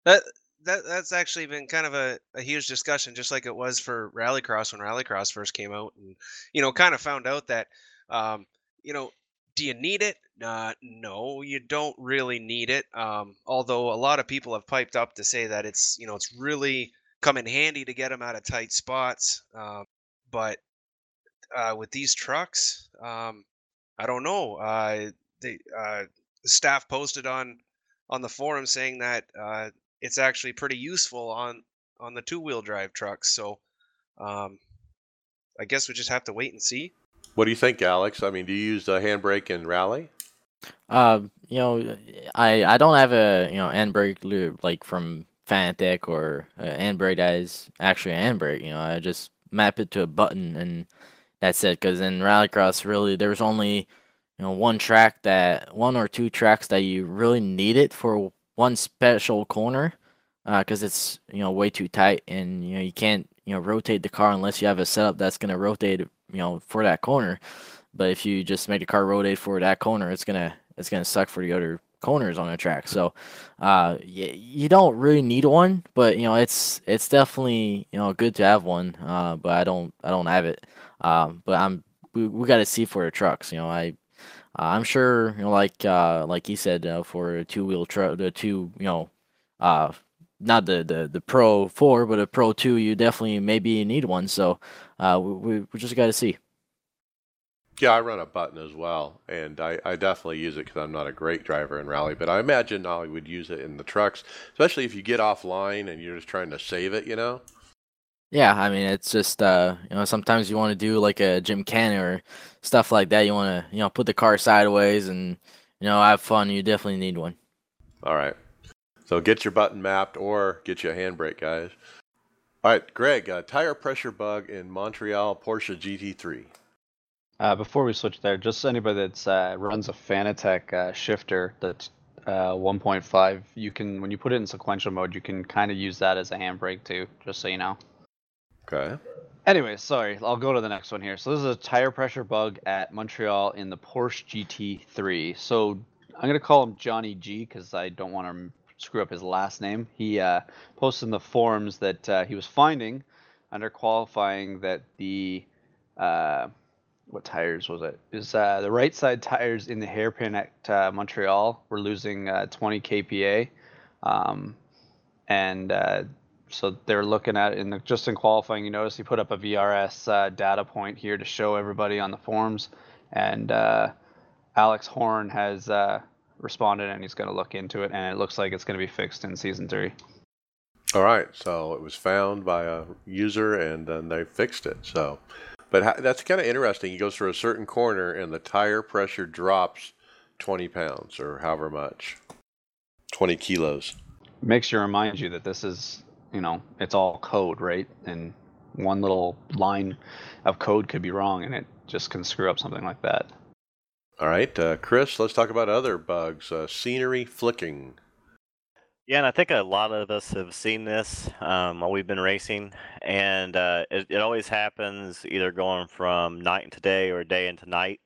That that that's actually been kind of a, a huge discussion, just like it was for Rallycross when Rallycross first came out, and you know, kind of found out that, um, you know, do you need it? Uh, no, you don't really need it. Um, although a lot of people have piped up to say that it's you know it's really come in handy to get them out of tight spots. Um, but uh, with these trucks, um, I don't know. Uh, the uh, staff posted on on the forum saying that uh, it's actually pretty useful on on the two wheel drive trucks. So um, I guess we just have to wait and see. What do you think, Alex? I mean, do you use the handbrake in rally? Um, you know, I I don't have a you know handbrake lube like from Fanatec or a handbrake that is actually a handbrake. You know, I just map it to a button and that's it. Because in Rallycross, really, there's only you know one track that one or two tracks that you really need it for one special corner because it's you know way too tight, and you know you can't you know rotate the car unless you have a setup that's going to rotate you know for that corner. But if you just make the car rotate for that corner, it's gonna it's gonna suck for the other corners on the track. So, uh, you, you don't really need one, but you know it's it's definitely you know good to have one. Uh, but I don't I don't have it. Um, but I'm we, we got to see for the trucks. You know I. Uh, I'm sure, you know, like uh, like he said, uh, for a two wheel truck, the two, you know, uh, not the, the the Pro Four, but a Pro Two, you definitely maybe need one. So, uh, we we just got to see. Yeah, I run a button as well, and I, I definitely use it because I'm not a great driver in rally, but I imagine I would use it in the trucks, especially if you get offline and you're just trying to save it, you know? Yeah, I mean it's just uh you know sometimes you want to do like a gymkhana or stuff like that. You want to you know put the car sideways and you know have fun. You definitely need one. All right. So get your button mapped or get you a handbrake, guys. All right, Greg, uh, tire pressure bug in Montreal Porsche GT3. Uh, before we switch there, just anybody that uh, runs a Fanatec uh, shifter that's uh, 1.5, you can when you put it in sequential mode, you can kind of use that as a handbrake too. Just so you know. Okay. Anyway, sorry, I'll go to the next one here. So this is a tire pressure bug at Montreal in the Porsche GT3. So I'm gonna call him Johnny G because I don't want to screw up his last name. He uh, posted in the forums that uh, he was finding under qualifying that the uh, what tires was it? Is uh, the right side tires in the hairpin at uh, Montreal were losing uh, 20 kPa, um, and so they're looking at in the, just in qualifying. You notice he put up a VRS uh, data point here to show everybody on the forums, and uh, Alex Horn has uh, responded and he's going to look into it, and it looks like it's going to be fixed in season three. All right. So it was found by a user and then they fixed it. So, but ha- that's kind of interesting. He goes through a certain corner and the tire pressure drops 20 pounds or however much, 20 kilos. Makes you remind you that this is, you know, it's all code, right? And one little line of code could be wrong, and it just can screw up something like that. All right, uh, Chris, let's talk about other bugs. Uh, scenery flicking. Yeah, and I think a lot of us have seen this um, while we've been racing, and uh, it, it always happens either going from night into day or day into night.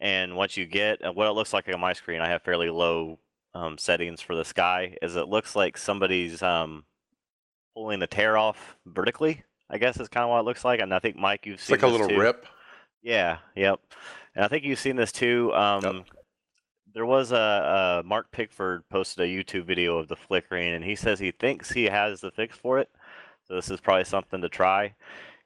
And what you get, uh, what it looks like on my screen, I have fairly low um, settings for the sky, is it looks like somebody's um, pulling the tear off vertically. I guess is kind of what it looks like, and I think Mike, you've seen this. It's seen like a little too. rip. Yeah, yep. And I think you've seen this too. Um, There was a, uh Mark Pickford posted a YouTube video of the flickering, and he says he thinks he has the fix for it. So this is probably something to try.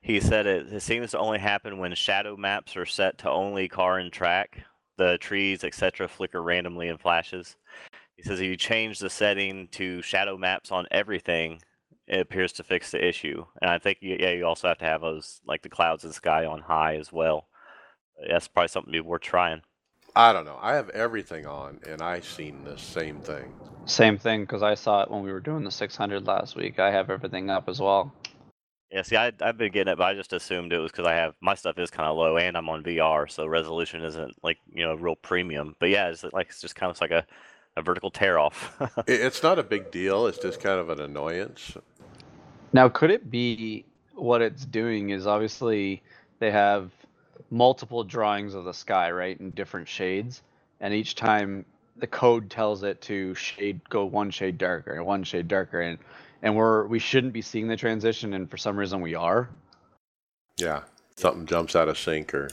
He said it, it seems to only happen when shadow maps are set to only car and track. The trees, etc., flicker randomly in flashes. He says if you change the setting to shadow maps on everything, it appears to fix the issue. And I think yeah, you also have to have those like the clouds and sky on high as well. That's probably something to be worth trying. I don't know. I have everything on, and I seen the same thing. Same thing, because I saw it when we were doing the 600 last week. I have everything up as well. Yeah, see, I, I've been getting it, but I just assumed it was because I have my stuff is kind of low and I'm on VR, so resolution isn't like you know real premium. But yeah, it's like it's just kind of like a, a vertical tear off. It, it's not a big deal. It's just kind of an annoyance. Now, could it be what it's doing is obviously they have multiple drawings of the sky, right, in different shades, and each time the code tells it to shade go one shade darker and one shade darker, and and we're we shouldn't be seeing the transition, and for some reason we are. Yeah, something jumps out of sync or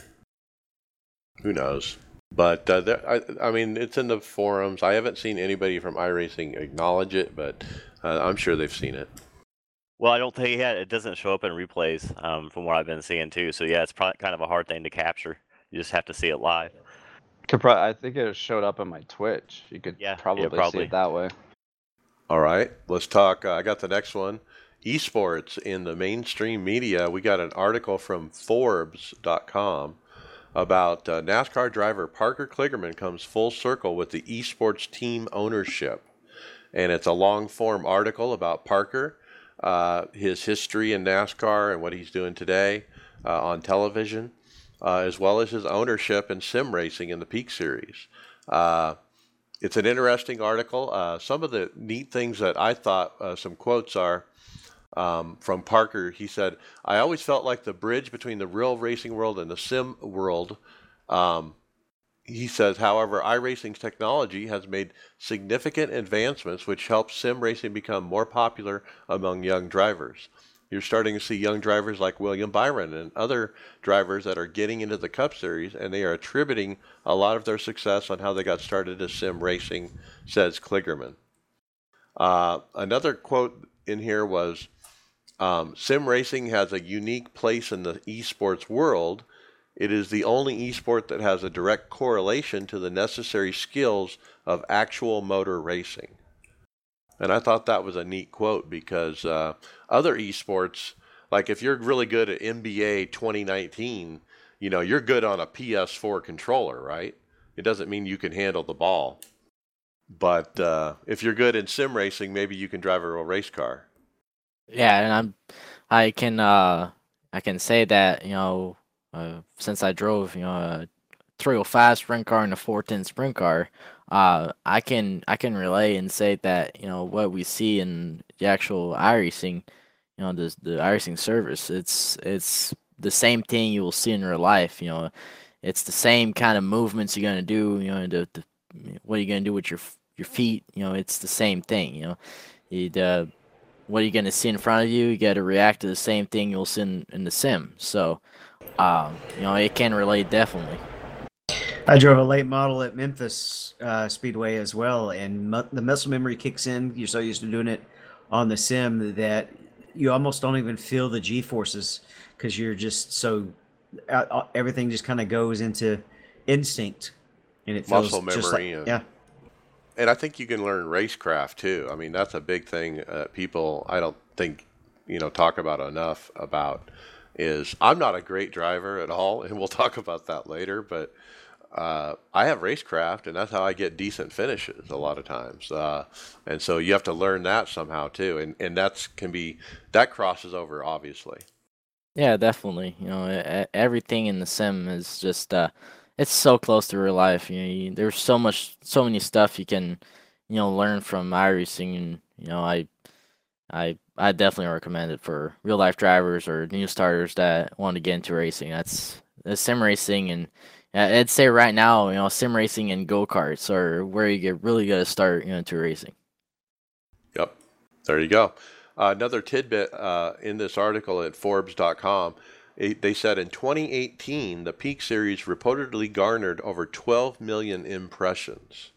who knows. But uh, there, I, I mean, it's in the forums. I haven't seen anybody from iRacing acknowledge it, but uh, I'm sure they've seen it. Well, I don't think yeah, it doesn't show up in replays um, from what I've been seeing too. So yeah, it's probably kind of a hard thing to capture. You just have to see it live. Could pro- I think it showed up on my Twitch. You could Yeah, yeah, probably, see it that way. All right, let's talk. Uh, I got the next one. Esports in the mainstream media. We got an article from Forbes.com about uh, NASCAR driver Parker Kligerman comes full circle with the esports team ownership. And it's a long form article about Parker, uh, his history in NASCAR and what he's doing today uh, on television, uh, as well as his ownership in sim racing in the Peak Series. Uh, it's an interesting article. Uh, some of the neat things that I thought, some quotes are um, from Parker. He said, I always felt like the bridge between the real racing world and the sim world. Um, he says, however, iRacing's technology has made significant advancements which help sim racing become more popular among young drivers. You're starting to see young drivers like William Byron and other drivers that are getting into the Cup Series, and they are attributing a lot of their success on how they got started as sim racing, says Kligerman. Uh, another quote in here was um, Sim racing has a unique place in the esports world. It is the only esport that has a direct correlation to the necessary skills of actual motor racing. And I thought that was a neat quote because uh, other esports, like if you're really good at NBA 2019, you know, you're good on a PS4 controller, right? It doesn't mean you can handle the ball. But uh, if you're good in sim racing, maybe you can drive a real race car. Yeah, and I'm I can uh I can say that, you know, uh, since I drove, you know, a 305 sprint car and a 410 sprint car, uh I can I can relay and say that, you know, what we see in the actual iRacing, you know, the the iRacing service, it's it's the same thing you will see in real life, you know. It's the same kind of movements you're gonna do, you know, the, the what are you gonna do with your your feet, you know, it's the same thing, you know. The what are you to see in front of you? You got to react to the same thing you'll see in, in the sim. So, um, you know, it can relate definitely. I drove a late model at Memphis uh, Speedway as well, and mu- the muscle memory kicks in. You're so used to doing it on the sim that you almost don't even feel the G forces because you're just so uh, everything just kind of goes into instinct, and it feels muscle just memory. like and, yeah. and I think you can learn racecraft too. I mean, that's a big thing. Uh, people, I don't think you know talk about enough about is I'm not a great driver at all, and we'll talk about that later. But uh, I have racecraft, and that's how I get decent finishes a lot of times. Uh, and so you have to learn that somehow too, and and that's can be that crosses over obviously. Yeah, definitely. You know, everything in the sim is just uh it's so close to real life. You know, you, there's so much so many stuff you can, you know, learn from iRacing and you know, I I I definitely recommend it for real life drivers or new starters that want to get into racing. That's the sim racing and uh, I'd say right now, you know, sim racing and go karts are where you get really good to start you know, into racing. Yep. There you go. Uh, another tidbit uh, in this article at Forbes.com. It, they said in 2018, the Peak Series reportedly garnered over 12 million impressions.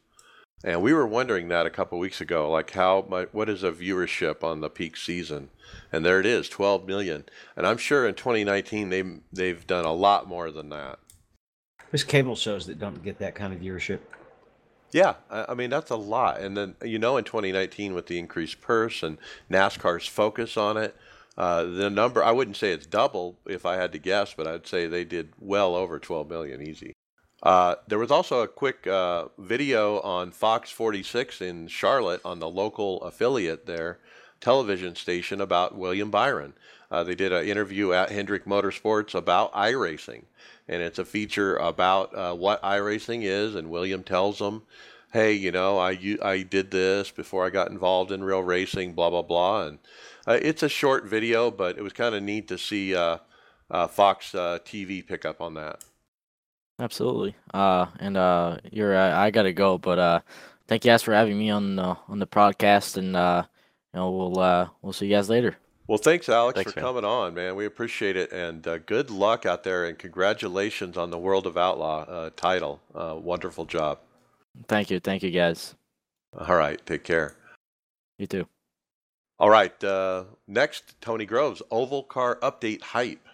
And we were wondering that a couple weeks ago, like how much, what is a viewership on the peak season? And there it is, 12 million. And I'm sure in 2019 they they've done a lot more than that. There's cable shows that don't get that kind of viewership. Yeah, I I mean that's a lot. And then you know, in 2019, with the increased purse and NASCAR's focus on it, uh, the number I wouldn't say it's double if I had to guess, but I'd say they did well over 12 million easy. Uh, there was also a quick uh, video on Fox 46 in Charlotte on the local affiliate there television station about William Byron. Uh, they did an interview at Hendrick Motorsports about iRacing, and it's a feature about uh, what iRacing is. And William tells them, "Hey, you know, I I did this before I got involved in real racing, blah blah blah." And uh, it's a short video, but it was kind of neat to see Fox TV pick up on that. Absolutely. Uh, and uh, you're uh, I gotta go, but uh, thank you guys for having me on the on the podcast, and uh, you know we'll uh we'll see you guys later. Well, thanks, Alex, Thanks, for man. coming on, man. We appreciate it, and uh, good luck out there, and congratulations on the World of Outlaw uh, title. Uh, wonderful job. Thank you, thank you guys. All right, take care. You too. All right, uh, next, Tony Groves, Oval Car Update Hype.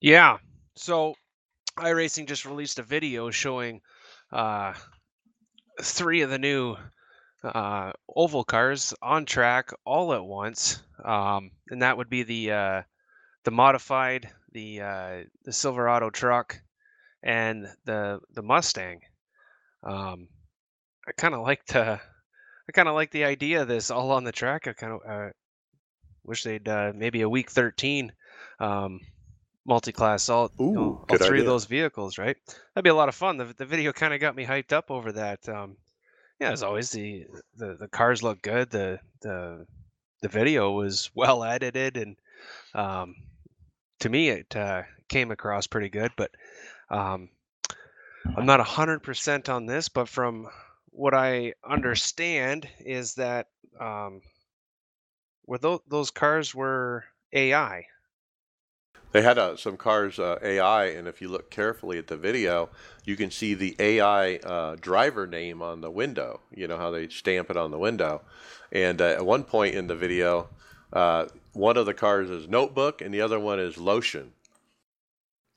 Yeah. So iRacing just released a video showing uh, three of the new uh, oval cars on track all at once, um, and that would be the uh, the modified, the uh, the Silverado truck, and the the Mustang. Um, I kind of like the I kind of like the idea of this all on the track. I kind of wish they'd uh, maybe a week 13 um, multi-class all, you know, all three of those vehicles, right? That'd be a lot of fun. The, the video kind of got me hyped up over that. Um, Yeah, as always, the the, the cars look good. The the the video was well edited, and um, to me, it uh, came across pretty good. But um, I'm not hundred percent on this, but from what I understand is that um, were those those cars were AI. They had uh, some cars uh, AI, and if you look carefully at the video, you can see the AI uh, driver name on the window. You know how they stamp it on the window. And uh, at one point in the video, uh, one of the cars is Notebook, and the other one is Lotion.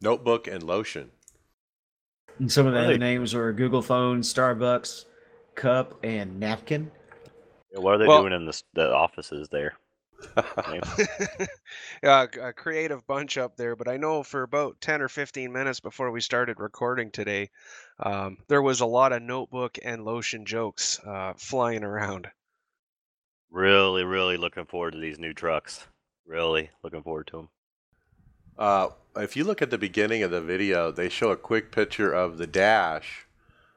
Notebook and Lotion. And some of the other names are Google phone, Starbucks, cup, and napkin. What are they Well- doing in the, the offices there? yeah, a creative bunch up there. But I know for about ten or fifteen minutes before we started recording today, um, there was a lot of notebook and lotion jokes uh, flying around. Really, really looking forward to these new trucks. Really looking forward to them. Uh, if you look at the beginning of the video, they show a quick picture of the dash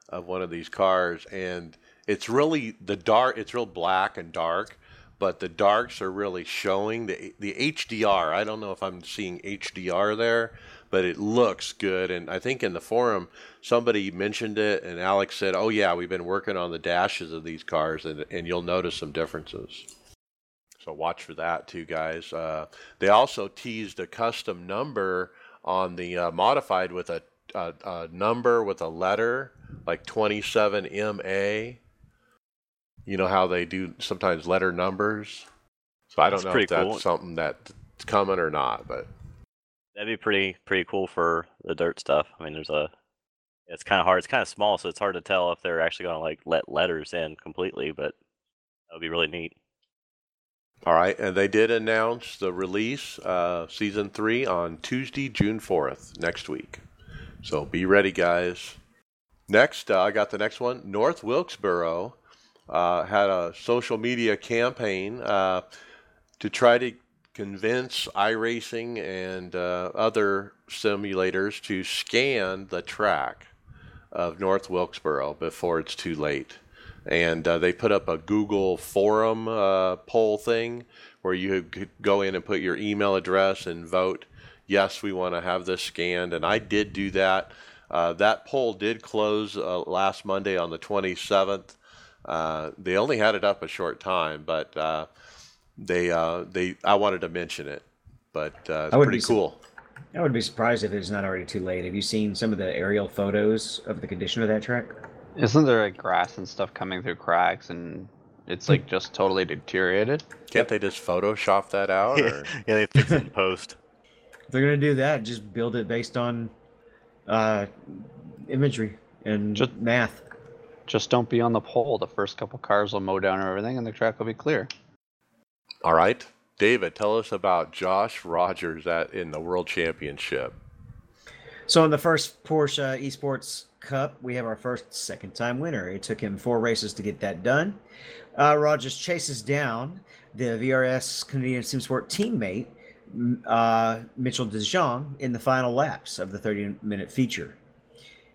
of one of these cars, and it's really the dark. It's real black and dark, but the darks are really showing the the HDR. I don't know if I'm seeing HDR there, but it looks good. And I think in the forum somebody mentioned it, and Alex said, "Oh yeah, we've been working on the dashes of these cars, and and you'll notice some differences." So watch for that too, guys. Uh, they also teased a custom number on the uh, modified with a, a, a number with a letter like 27MA. You know how they do sometimes letter numbers. So I don't That's know if that's cool. something that's coming or not, but That'd be pretty pretty cool for the dirt stuff. I mean, there's a it's kind of hard. It's kind of small, so it's hard to tell if they're actually going to like let letters in completely. But that would be really neat. all right. And they did announce the release uh, season three on Tuesday, June 4th, next week. So be ready, guys. Next, uh, I got the next one. North Wilkesboro uh, had a social media campaign uh, to try to convince iRacing and uh, other simulators to scan the track of North Wilkesboro before it's too late. And uh, they put up a Google forum uh, poll thing where you could go in and put your email address and vote, yes, we want to have this scanned. And I did do that. Uh, that poll did close uh, last Monday on the 27th. Uh, they only had it up a short time, but uh, they uh, they I wanted to mention it. But uh, it's pretty be su- cool. I would be surprised if it's not already too late. Have you seen some of the aerial photos of the condition of that track? Isn't there like grass and stuff coming through cracks and it's like just totally deteriorated? Can't they just Photoshop that out? Or? yeah, they fix it in post. If they're gonna do that, just build it based on uh, imagery and Just- math. Just don't be on the pole. The first couple cars will mow down everything and the track will be clear. All right, David, tell us about Josh Rogers at in the World Championship. So in the first Porsche Esports Cup, we have our first second time winner. It took him four races to get that done. Uh, Rogers chases down the VRS Coanda Simsport teammate m- uh, Mitchell DeJong in the final laps of the 30 minute feature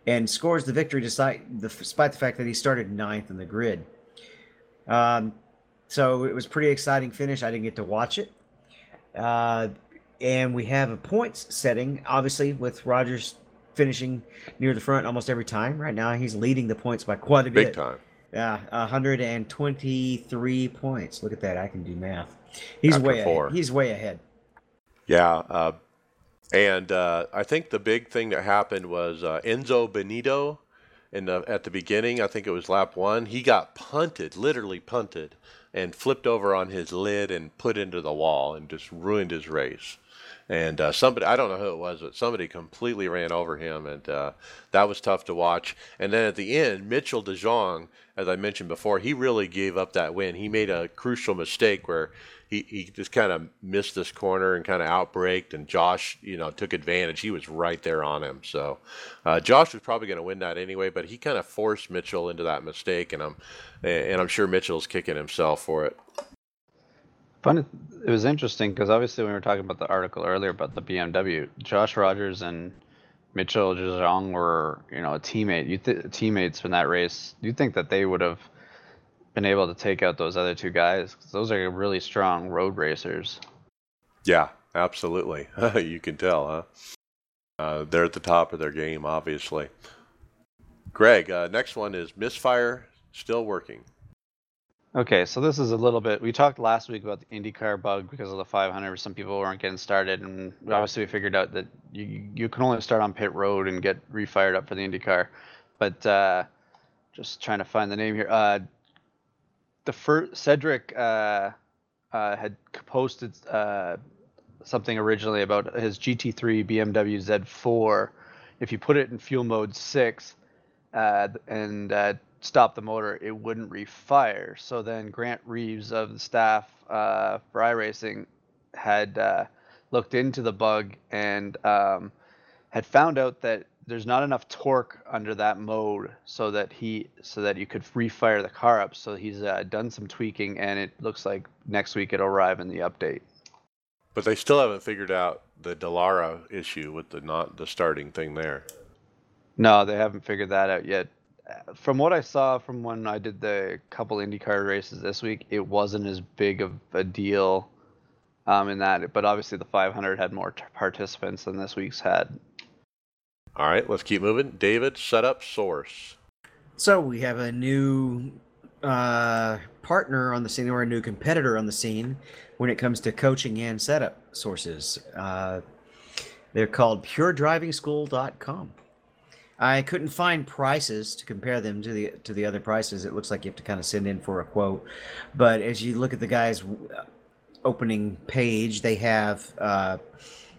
and scores the victory despite the, despite the fact that he started ninth in the grid. Um, so it was pretty exciting finish. I didn't get to watch it. Uh, and we have a points setting, obviously, with Rogers finishing near the front almost every time. Right now, he's leading the points by quite a Big bit. time. Yeah, 123 points. Look at that. I can do math. He's After way four. ahead. He's way ahead. Yeah, uh, and uh, I think the big thing that happened was uh, Enzo Bonito in the at the beginning. I think it was lap one. He got punted, literally punted, and flipped over on his lid and put into the wall and just ruined his race. And uh, somebody, I don't know who it was, but somebody completely ran over him, and uh, that was tough to watch. And then at the end, Mitchell DeJong, as I mentioned before, he really gave up that win. He made a crucial mistake where he, he just kind of missed this corner and kind of outbraked, and Josh, you know, took advantage. He was right there on him. So uh, Josh was probably going to win that anyway, but he kind of forced Mitchell into that mistake, and I'm and I'm sure Mitchell's kicking himself for it. Fun. It was interesting because obviously when we were talking about the article earlier about the BMW, Josh Rogers and Mitchell DeJong were you know a teammate. You th- teammates in that race. You think that they would have been able to take out those other two guys. those are really strong road racers. Yeah, absolutely. you can tell, huh? Uh, they're at the top of their game, obviously. Greg, uh, next one is Misfire still working. Okay, so this is a little bit. We talked last week about the IndyCar bug because of the 500. Some people weren't getting started, and obviously we figured out that you you can only start on pit road and get refired up for the IndyCar. But uh, just trying to find the name here. Uh, the first Cedric uh, uh, had posted uh, something originally about his GT3 BMW Z4. If you put it in fuel mode six uh, and uh, stop the motor, it wouldn't refire. So then Grant Reeves of the staff uh, for iRacing had looked into the bug and um, had found out that there's not enough torque under that mode so that he so that you could refire the car up. So he's uh, done some tweaking, and it looks like next week it'll arrive in the update. But they still haven't figured out the Dallara issue with the not the starting thing there. No, they haven't figured that out yet. Uh, From what I saw from when I did the couple IndyCar races this week, it wasn't as big of a deal um, in that. But obviously, the 500 had more t- participants than this week's had. All right, let's keep moving. David, setup source. So we have a new uh, partner on the scene or a new competitor on the scene when it comes to coaching and setup sources. Uh, they're called puredrivingschool.com. I couldn't find prices to compare them to the to the other prices. It looks like you have to kind of send in for a quote. But as you look at the guy's uh, opening page, they have uh,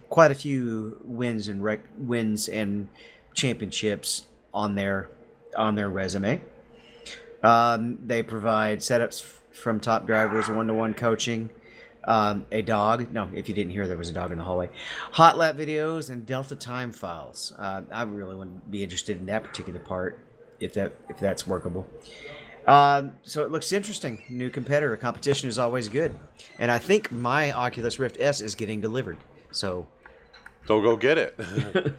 quite a few wins and rec- wins and championships on their on their resume. Um, they provide setups f- from top drivers, one to one coaching, um, a dog. No, if you didn't hear, there was a dog in the hallway. Hot lap videos and Delta time files. Uh, I really wouldn't be interested in that particular part if that if that's workable. Um, so it looks interesting. New competitor. Competition is always good, and I think my Oculus Rift S is getting delivered. So So go get it.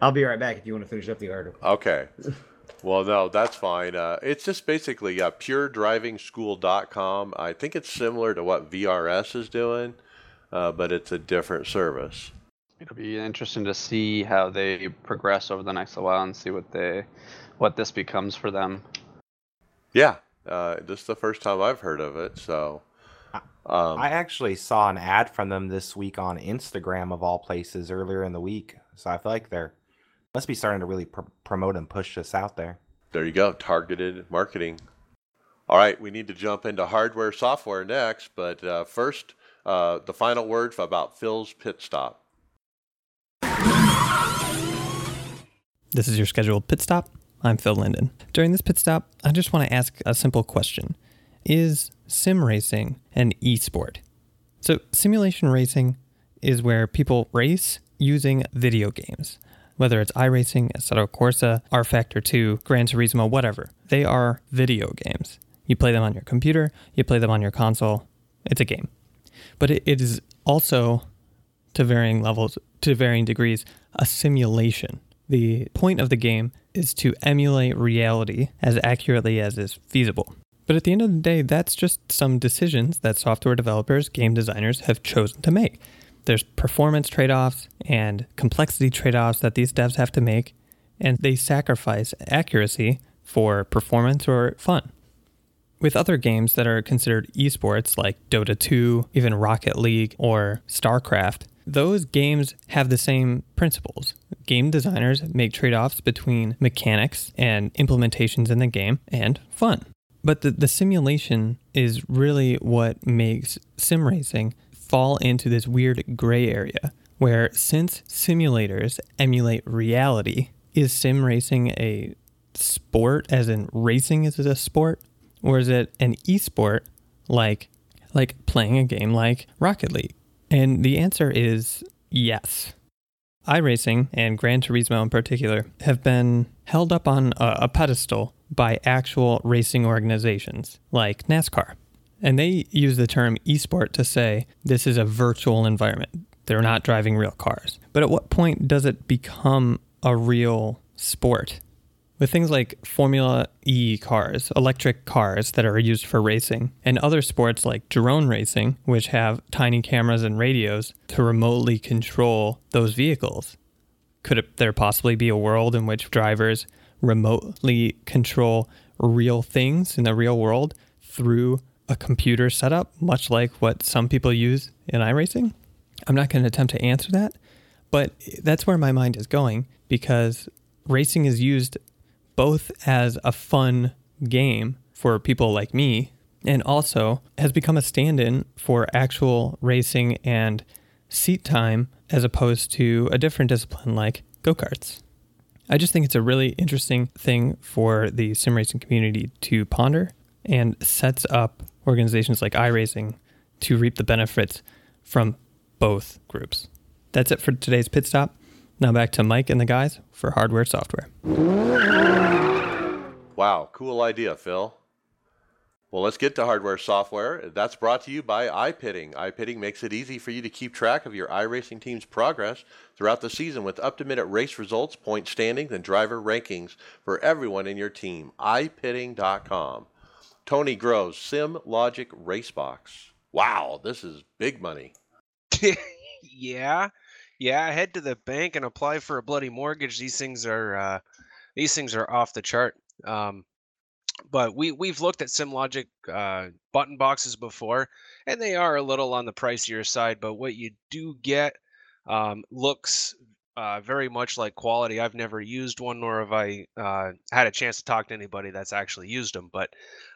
I'll be right back if you want to finish up the article. okay. Well, no, that's fine. Uh, it's just basically uh, puredrivingschool.com. I think it's similar to what VRS is doing, uh, but it's a different service. It'll be interesting to see how they progress over the next while and see what they what this becomes for them. Yeah, uh, this is the first time I've heard of it. So, um, I actually saw an ad from them this week on Instagram of all places earlier in the week. So I feel like they're must be starting to really pr- promote and push this out there. there you go, targeted marketing. All right, we need to jump into hardware software next, but uh, first, uh, the final word about Phil's pit stop. This is your scheduled pit stop. I'm Phil Linden. During this pit stop, I just want to ask a simple question Is sim racing and e-sport? So, simulation racing is where people race using video games. Whether it's iRacing, Assetto Corsa, R Factor 2, Gran Turismo, whatever. They are video games. You play them on your computer, you play them on your console. It's a game. But it, it is also, to varying levels, to varying degrees, a simulation. The point of the game is to emulate reality as accurately as is feasible. But at the end of the day, that's just some decisions that software developers, game designers have chosen to make. There's performance trade offs and complexity trade offs that these devs have to make, and they sacrifice accuracy for performance or fun. With other games that are considered esports like Dota 2, even Rocket League, or StarCraft, those games have the same principles. Game designers make trade offs between mechanics and implementations in the game and fun. But the, the simulation is really what makes sim racing fall into this weird gray area where, since simulators emulate reality, is sim racing a sport, as in racing is a sport? Or is it an esport like like playing a game like Rocket League? And the answer is yes. iRacing and Gran Turismo in particular have been held up on a, a pedestal by actual racing organizations like NASCAR. And they use the term esport to say this is a virtual environment. They're not driving real cars. But at what point does it become a real sport? With things like Formula E cars, electric cars that are used for racing, and other sports like drone racing, which have tiny cameras and radios to remotely control those vehicles. Could there possibly be a world in which drivers remotely control real things in the real world through a computer setup, much like what some people use in iRacing? I'm not going to attempt to answer that, but that's where my mind is going because racing is used both as a fun game for people like me and also has become a stand in for actual racing and seat time as opposed to a different discipline like go karts. I just think it's a really interesting thing for the sim racing community to ponder and sets up organizations like iRacing to reap the benefits from both groups. That's it for today's pit stop. Now back to Mike and the guys for hardware software. Wow, cool idea, Phil. Well, let's get to hardware software. That's brought to you by iPitting. iPitting makes it easy for you to keep track of your iRacing team's progress throughout the season with up to minute race results, point standings, and driver rankings for everyone in your team. iPitting.com. Tony Groves, Sim Logic Racebox. Wow, this is big money. yeah, yeah. Head to the bank and apply for a bloody mortgage. These things are uh, these things are off the chart. Um, but we we've looked at SimLogic uh, button boxes before, and they are a little on the pricier side. But what you do get um, looks uh, very much like quality. I've never used one, nor have I uh, had a chance to talk to anybody that's actually used them. But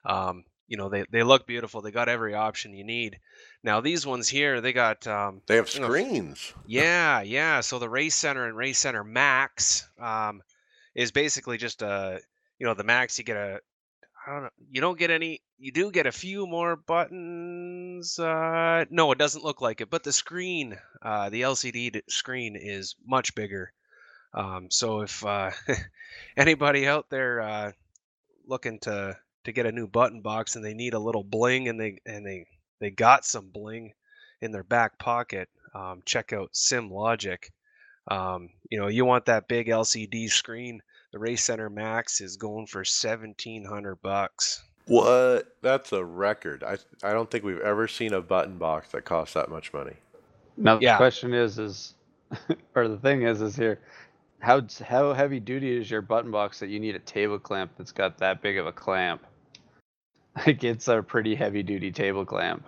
um, you know, they they look beautiful. They got every option you need. Now these ones here, they got um, They have you know, screens. yeah, yeah. So the Race Center and Race Center Max um, is basically just a, you know, the Max. You get a, I don't know, you don't get any. You do get a few more buttons. Uh, no, it doesn't look like it. But the screen, uh, the LCD screen is much bigger. Um, so if uh, anybody out there uh, looking to to get a new button box and they need a little bling and they and they they got some bling in their back pocket, um, check out SimLogic. Um, you know, you want that big LCD screen. The Race Center Max is going for seventeen hundred bucks. What? That's a record. I I don't think we've ever seen a button box that costs that much money. Now the Yeah. question is, is, or the thing is, is here, how how heavy duty is your button box that you need a table clamp that's got that big of a clamp? Like it's a pretty heavy duty table clamp.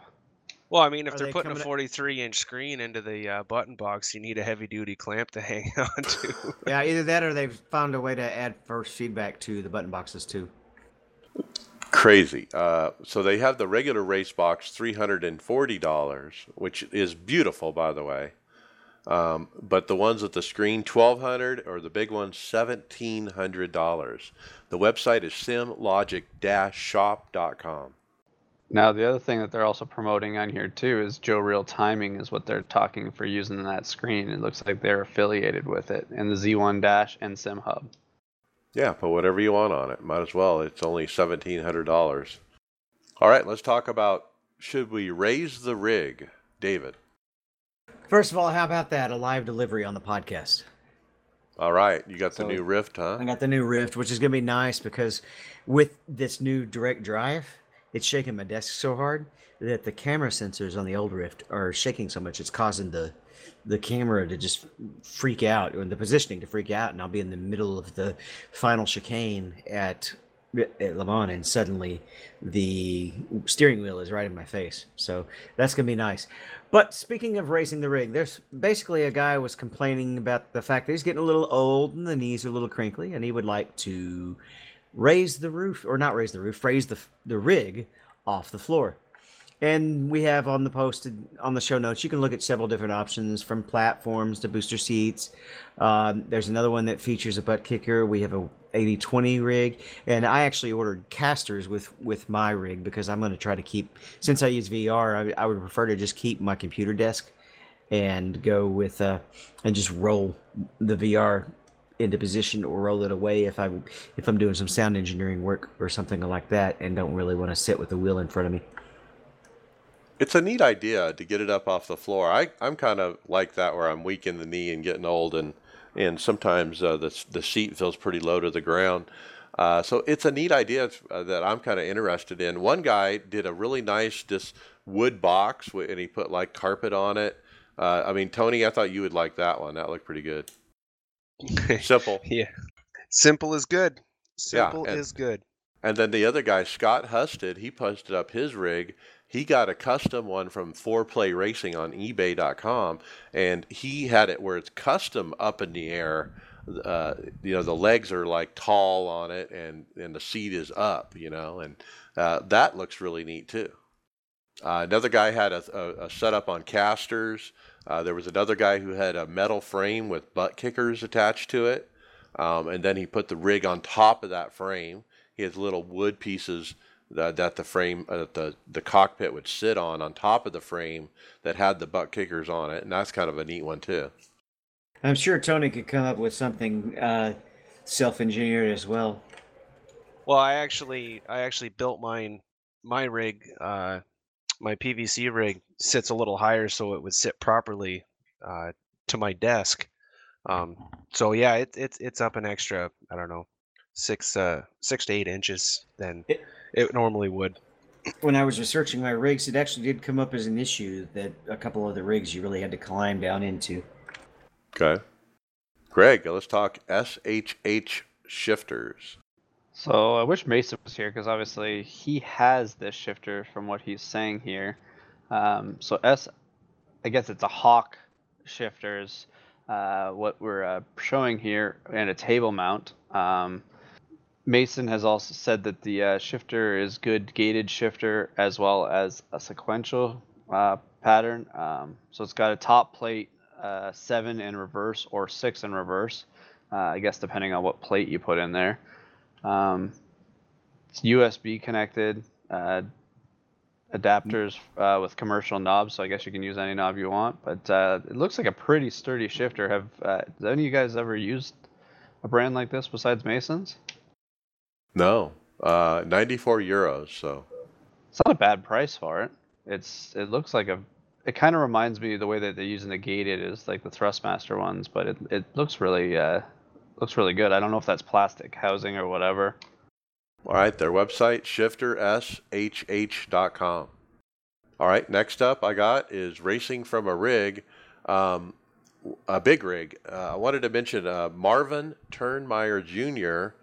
Well, I mean, if Are they're they putting a coming at- 43 inch screen into the uh, button box, you need a heavy duty clamp to hang on to. Yeah, either that or they've found a way to add force feedback to the button boxes too. Crazy. Uh, so they have the regular race box, three hundred and forty dollars, which is beautiful, by the way. Um, but the ones with the screen, twelve hundred, or the big ones, seventeen hundred dollars. The website is simlogic-shop.com. Now the other thing that they're also promoting on here too is Joel Real Timing is what they're talking for using that screen. It looks like they're affiliated with it, and the Z1 Dash and Sim Hub. Yeah, put whatever you want on it. Might as well. It's only seventeen hundred dollars. All right, let's talk about should we raise the rig, David. First of all, how about that? A live delivery on the podcast. All right, you got the So- new Rift, huh? I got the new Rift, which is going to be nice because with this new direct drive, it's shaking my desk so hard that the camera sensors on the old Rift are shaking so much it's causing the the camera to just freak out or the positioning to freak out and I'll be in the middle of the final chicane at at Le Mans and suddenly the steering wheel is right in my face. So that's going to be nice. But speaking of raising the rig, there's basically a guy was complaining about the fact that he's getting a little old and the knees are a little crinkly, and he would like to raise the roof, or not raise the roof, raise the the rig off the floor. And we have on the posted on the show notes, you can look at several different options from platforms to booster seats. Um, there's another one that features a butt kicker. We have a 80-20 rig, and I actually ordered casters with with my rig because I'm going to try to keep. Since I use VR, I, I would prefer to just keep my computer desk and go with uh, and just roll the VR into position or roll it away if I if I'm doing some sound engineering work or something like that and don't really want to sit with the wheel in front of me. It's a neat idea to get it up off the floor. I, I'm kind of like that where I'm weak in the knee and getting old and and sometimes uh, the the seat feels pretty low to the ground. Uh, so it's a neat idea uh, that I'm kind of interested in. One guy did a really nice this wood box, and he put like carpet on it. Uh, I mean, Tony, I thought you would like that one. That looked pretty good. Simple. yeah. Simple is good. Yeah, Simple and- is good. And then the other guy, Scott Husted, he posted up his rig. He got a custom one from Four Play Racing on eBay.com, and he had it where it's custom up in the air. Uh, you know, the legs are like tall on it, and and the seat is up. You know, and uh, that looks really neat too. Uh, another guy had a, a, a setup on casters. Uh, there was another guy who had a metal frame with butt kickers attached to it, um, and then he put the rig on top of that frame. He has little wood pieces that, that the frame, uh, the the cockpit would sit on, on top of the frame that had the butt kickers on it, and that's kind of a neat one too. I'm sure Tony could come up with something uh, self-engineered as well. Well, I actually I actually built mine my rig uh my PVC rig sits a little higher so it would sit properly uh to my desk. Um so yeah, it, it's it's up an extra, I don't know, 6 uh 6 to 8 inches than It- it normally would. When I was researching my rigs, it actually did come up as an issue that a couple of the rigs you really had to climb down into. Okay, Greg, let's talk SHH shifters. So I wish Mason was here because obviously he has this shifter from what he's saying here. Um, so S, I guess it's a Hawk shifters. Uh, what we're uh, showing here and a table mount. Um, Mason has also said that the uh, shifter is good gated shifter as well as a sequential uh, pattern. Um, so it's got a top plate uh, seven in reverse or six in reverse. Uh, I guess depending on what plate you put in there. Um, it's USB connected, uh, adapters uh, with commercial knobs, so I guess you can use any knob you want. But it looks like a pretty sturdy shifter. Have any of you guys ever used a brand like this besides Masons? No, uh, 94 euros. So It's not a bad price for it. It's it looks like a. It kind of reminds me of the way that they're using the gated is like the Thrustmaster ones, but it it looks really uh, looks really good. I don't know if that's plastic housing or whatever. All right, their website, shiftershh.com. All right, next up I got is Racing from a Rig, um, a big rig. Uh, I wanted to mention uh, Marvin Turnmeyer Jr.,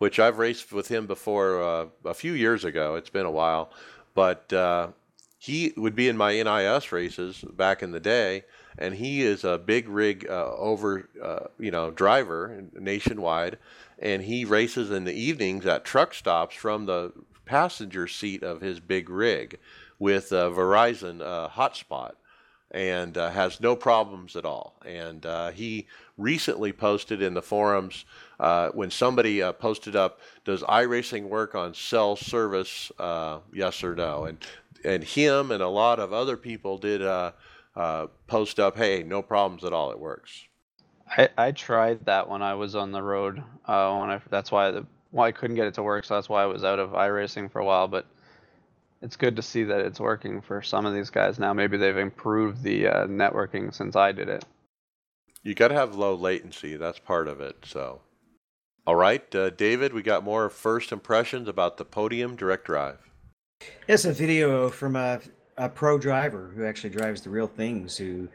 which I've raced with him before uh, a few years ago. It's been a while, but uh, he would be in my NIS races back in the day, and he is a big rig uh, over, uh, you know, driver nationwide. And he races in the evenings at truck stops from the passenger seat of his big rig with a Verizon uh, hotspot and uh, has no problems at all. And uh, he recently posted in the forums uh, when somebody uh, posted up, "Does iRacing work on cell service? Uh, yes or no?" And and him and a lot of other people did uh, post up, "Hey, no problems at all. It works." I, I tried that when I was on the road. When I that's why the why I couldn't get it to work. So that's why I was out of iRacing for a while. But it's good to see that it's working for some of these guys now. Maybe they've improved the uh, networking since I did it. You got to have low latency. That's part of it. So, all right, uh, David, we got more first impressions about the Podium Direct Drive. It's a video from a, a pro driver who actually drives the real things. Who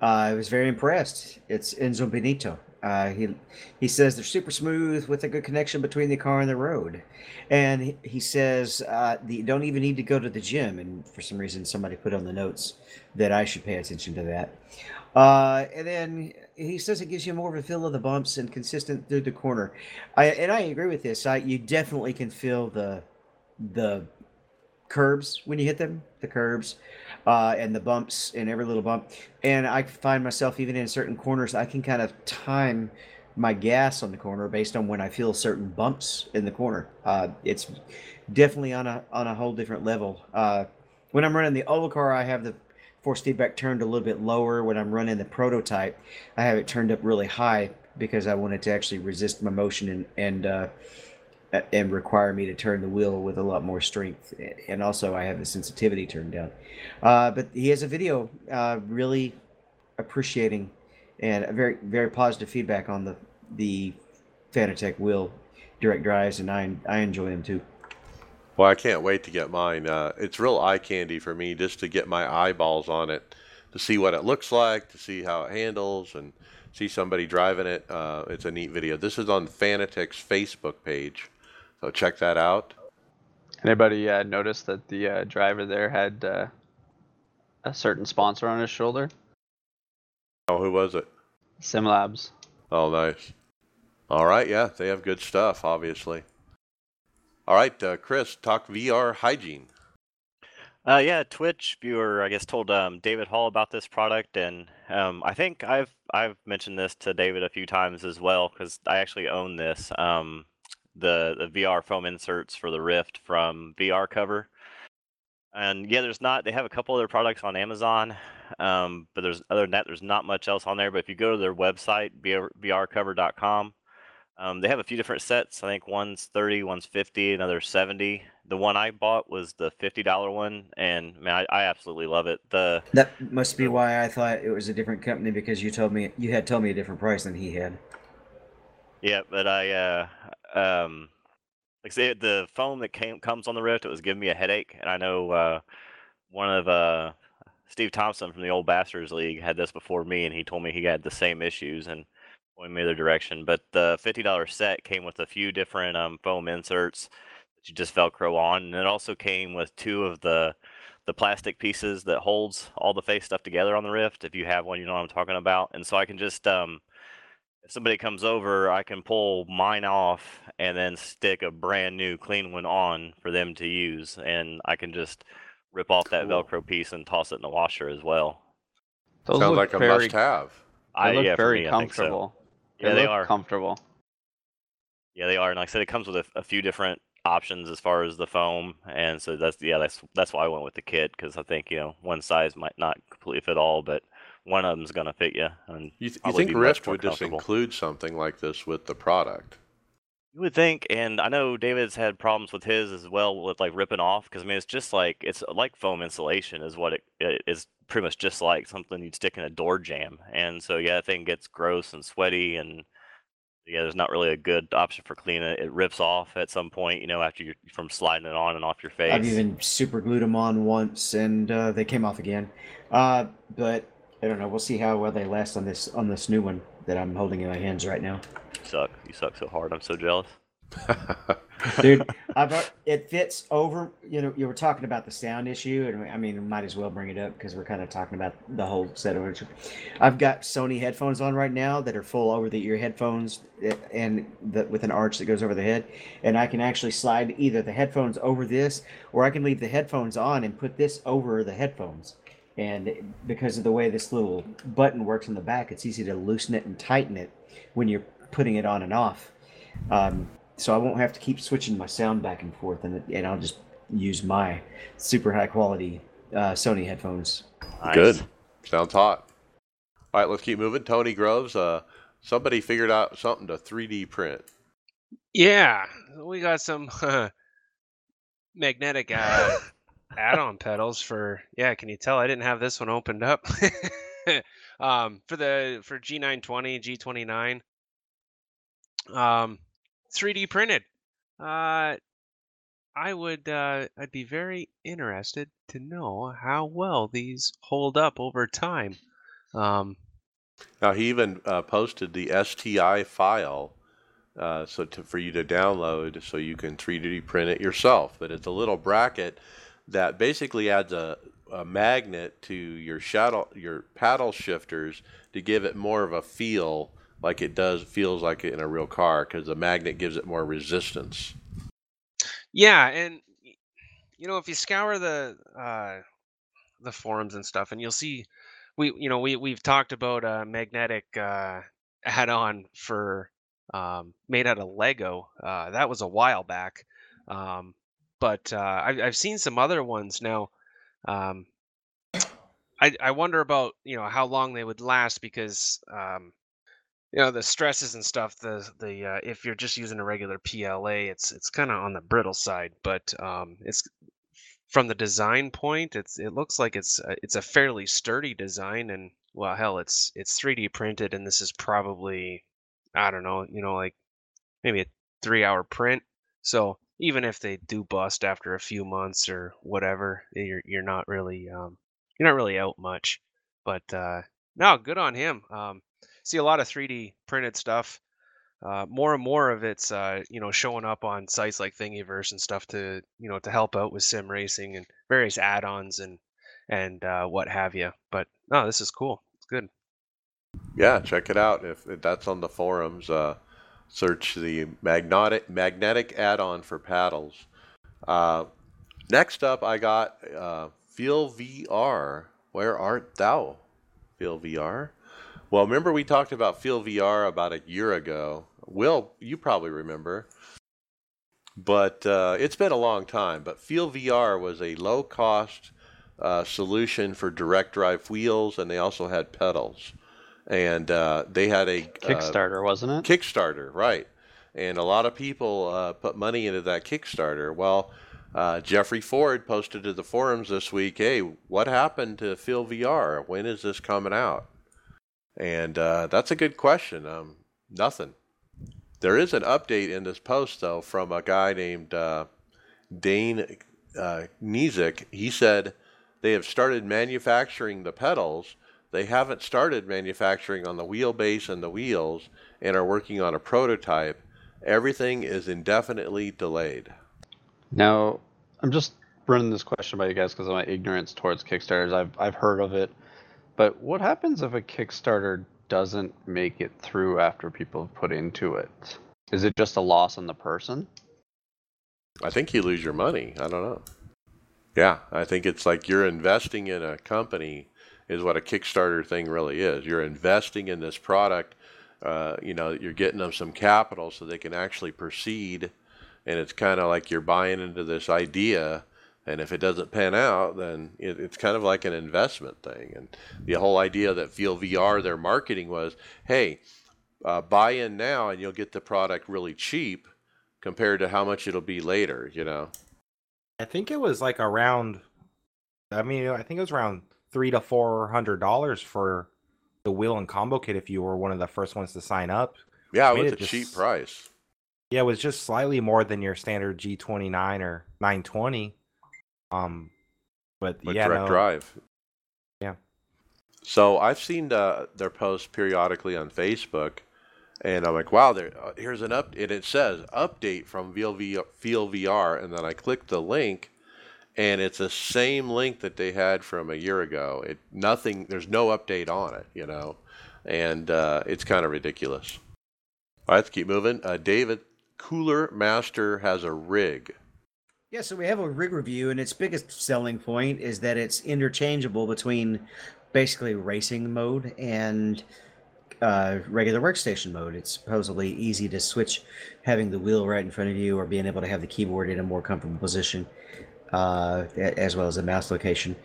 uh, I was very impressed. It's Enzo Bonito. Uh, he he says they're super smooth with a good connection between the car and the road, and he, he says uh, you don't even need to go to the gym. And for some reason, somebody put on the notes that I should pay attention to that. Uh, and then he says it gives you more of a feel of the bumps and consistent through the corner. I and I agree with this. I you definitely can feel the the curbs when you hit them, the curbs, uh, and the bumps and every little bump. And I find myself even in certain corners, I can kind of time my gas on the corner based on when I feel certain bumps in the corner. Uh, it's definitely on a on a whole different level. Uh, when I'm running the oval car, I have the force feedback turned a little bit lower. When I'm running the prototype, I have it turned up really high because I want it to actually resist my motion and and uh, and require me to turn the wheel with a lot more strength. And also, I have the sensitivity turned down. Uh, but he has a video uh, really appreciating and a very very positive feedback on the the Fanatec wheel direct drives, and I I enjoy them too. Well, I can't wait to get mine. Uh, it's real eye candy for me just to get my eyeballs on it, to see what it looks like, to see how it handles, and see somebody driving it. Uh, it's a neat video. This is on Fanatec's Facebook page, so check that out. Anybody uh, notice that the uh, driver there had uh, a certain sponsor on his shoulder? Oh, who was it? SimLabs. Oh, nice. All right, yeah, they have good stuff, obviously. All right, uh, Chris, talk VR hygiene. Uh, yeah, Twitch viewer, I guess, told um, David Hall about this product, and um, I think I've I've mentioned this to David a few times as well because I actually own this. Um, the the VR foam inserts for the Rift from VR Cover, and yeah, there's not. They have a couple other products on Amazon, um, but there's other than that, there's not much else on there. But if you go to their website, VR, vrcover.com, um, they have a few different sets. I think one's 30, one's 50, another 70. The one I bought was the $50 one, and man, I, I absolutely love it. The That must be why I thought it was a different company because you told me you had told me a different price than he had. Yeah, but I uh, um, like I say, the foam that came comes on the Rift, it was giving me a headache, and I know uh, one of uh, Steve Thompson from the old Bastards League had this before me, and he told me he had the same issues and pointed me the direction. But the fifty dollar set came with a few different um, foam inserts that you just Velcro on, and it also came with two of the the plastic pieces that holds all the face stuff together on the Rift. If you have one, you know what I'm talking about. And so I can just um, if somebody comes over, I can pull mine off and then stick a brand new clean one on for them to use, and I can just rip off that Cool. Velcro piece and toss it in the washer as well. Those Sounds look like a must-have. They I look yeah, for very me, I think so. comfortable. Yeah, they look are. comfortable. Yeah, they are, and like I said, it comes with a, a few different options as far as the foam, and so that's yeah, that's that's why I went with the kit because I think you know one size might not completely fit all, but one of them's gonna fit you. And You, th- you think be much Rift would just include something like this with the product? You would think, and I know David's had problems with his as well with like ripping off because I mean it's just like it's like foam insulation is what it, it is pretty much just like something you'd stick in a door jam, and so yeah, that thing gets gross and sweaty and yeah, there's not really a good option for cleaning it. It rips off at some point, you know, after you from sliding it on and off your face. I've even super glued them on once, and uh, they came off again. Uh, but I don't know. We'll see how well they last on this on this new one that I'm holding in my hands right now. You suck. You suck so hard. I'm so jealous. dude. I've it fits over. You know, you were talking about the sound issue, and I mean, might as well bring it up because we're kind of talking about the whole set of it. I've got Sony headphones on right now that are full over the ear headphones, eh, and the, with an arch that goes over the head, and I can actually slide either the headphones over this, or I can leave the headphones on and put this over the headphones. And because of the way this little button works in the back, it's easy to loosen it and tighten it when you're putting it on and off. Um, so I won't have to keep switching my sound back and forth, and, and I'll just use my super high quality uh, Sony headphones. Nice. Good. Sounds hot. All right, let's keep moving. Tony Groves, uh, somebody figured out something to 3D print. Yeah, we got some magnetic uh, add-on pedals for. Yeah, can you tell I didn't have this one opened up? um, for the for G920, G29, um, 3D printed. Uh, I would uh, I'd be very interested to know how well these hold up over time. Um, Now, he even uh, posted the STL file uh, so to, for you to download so you can 3D print it yourself. But it's a little bracket that basically adds a, a magnet to your shadow, your paddle shifters to give it more of a feel like it does feels like it in a real car because the magnet gives it more resistance. Yeah, and you know, if you scour the uh, the forums and stuff, and you'll see, we you know we we've talked about a magnetic uh, add-on for um, made out of Lego. Uh, that was a while back, um, but uh, I've I've seen some other ones now. Um, I I wonder about you know how long they would last because um, you know the stresses and stuff the the uh, if you're just using a regular PLA it's it's kind of on the brittle side but um it's from the design point, it's it looks like it's a, it's a fairly sturdy design, and well, hell, it's it's 3D printed, and this is probably I don't know, you know, like maybe a three hour print. So even if they do bust after a few months or whatever, you're you're not really um, you're not really out much. But uh, no, good on him. Um, see a lot of 3D printed stuff. Uh, more and more of it's uh, you know showing up on sites like Thingiverse and stuff to you know to help out with sim racing and various add-ons and and uh, what have you. But no, this is cool. It's good. Yeah, check it out. If, if that's on the forums, uh, search the magnetic magnetic add-on for paddles. Uh, next up, I got uh, Feel VR. Where art thou? Feel VR. Well, remember we talked about Feel VR about a year ago. Will, you probably remember. But uh, it's been a long time. But Feel VR was a low-cost uh, solution for direct drive wheels, and they also had pedals. And uh, they had a uh, Kickstarter, wasn't it? Kickstarter, right? And a lot of people uh, put money into that Kickstarter. Well, uh, Jeffrey Ford posted to the forums this week, "Hey, what happened to Feel VR? When is this coming out?" And uh, that's a good question. Um, nothing. There is an update in this post though from a guy named uh, Dane uh, Nizik. He said they have started manufacturing the pedals. They haven't started manufacturing on the wheelbase and the wheels, and are working on a prototype. Everything is indefinitely delayed. Now, I'm just running this question by you guys because of my ignorance towards Kickstarters. I've I've heard of it, but what happens if a Kickstarter doesn't make it through after people have put into it? Is it just a loss on the person? I think you lose your money. I don't know. Yeah, I think it's like you're investing in a company, is what a Kickstarter thing really is. You're investing in this product. Uh, you know, you're getting them some capital so they can actually proceed. And it's kind of like you're buying into this idea. And if it doesn't pan out, then it, it's kind of like an investment thing. And the whole idea that Feel VR, their marketing was, hey, uh, buy in now and you'll get the product really cheap compared to how much it'll be later, you know? I think it was like around. I mean, I think it was around three to four hundred dollars for the wheel and combo kit if you were one of the first ones to sign up. Yeah, it was it a cheap price. Yeah, it was just slightly more than your standard G29 or 920. Um, but with yeah, direct no, drive. Yeah. So I've seen the, their posts periodically on Facebook, and I'm like, wow, there. Uh, here's an update. and it says update from VR, Feel VR, and then I click the link, and it's the same link that they had from a year ago. It nothing. There's no update on it, you know, and uh, it's kind of ridiculous. All right, let's keep moving. Uh, David Cooler Master has a rig. Yeah, so we have a rig review, and its biggest selling point is that it's interchangeable between basically racing mode and uh, regular workstation mode. It's supposedly easy to switch having the wheel right in front of you or being able to have the keyboard in a more comfortable position, uh, as well as the mouse location.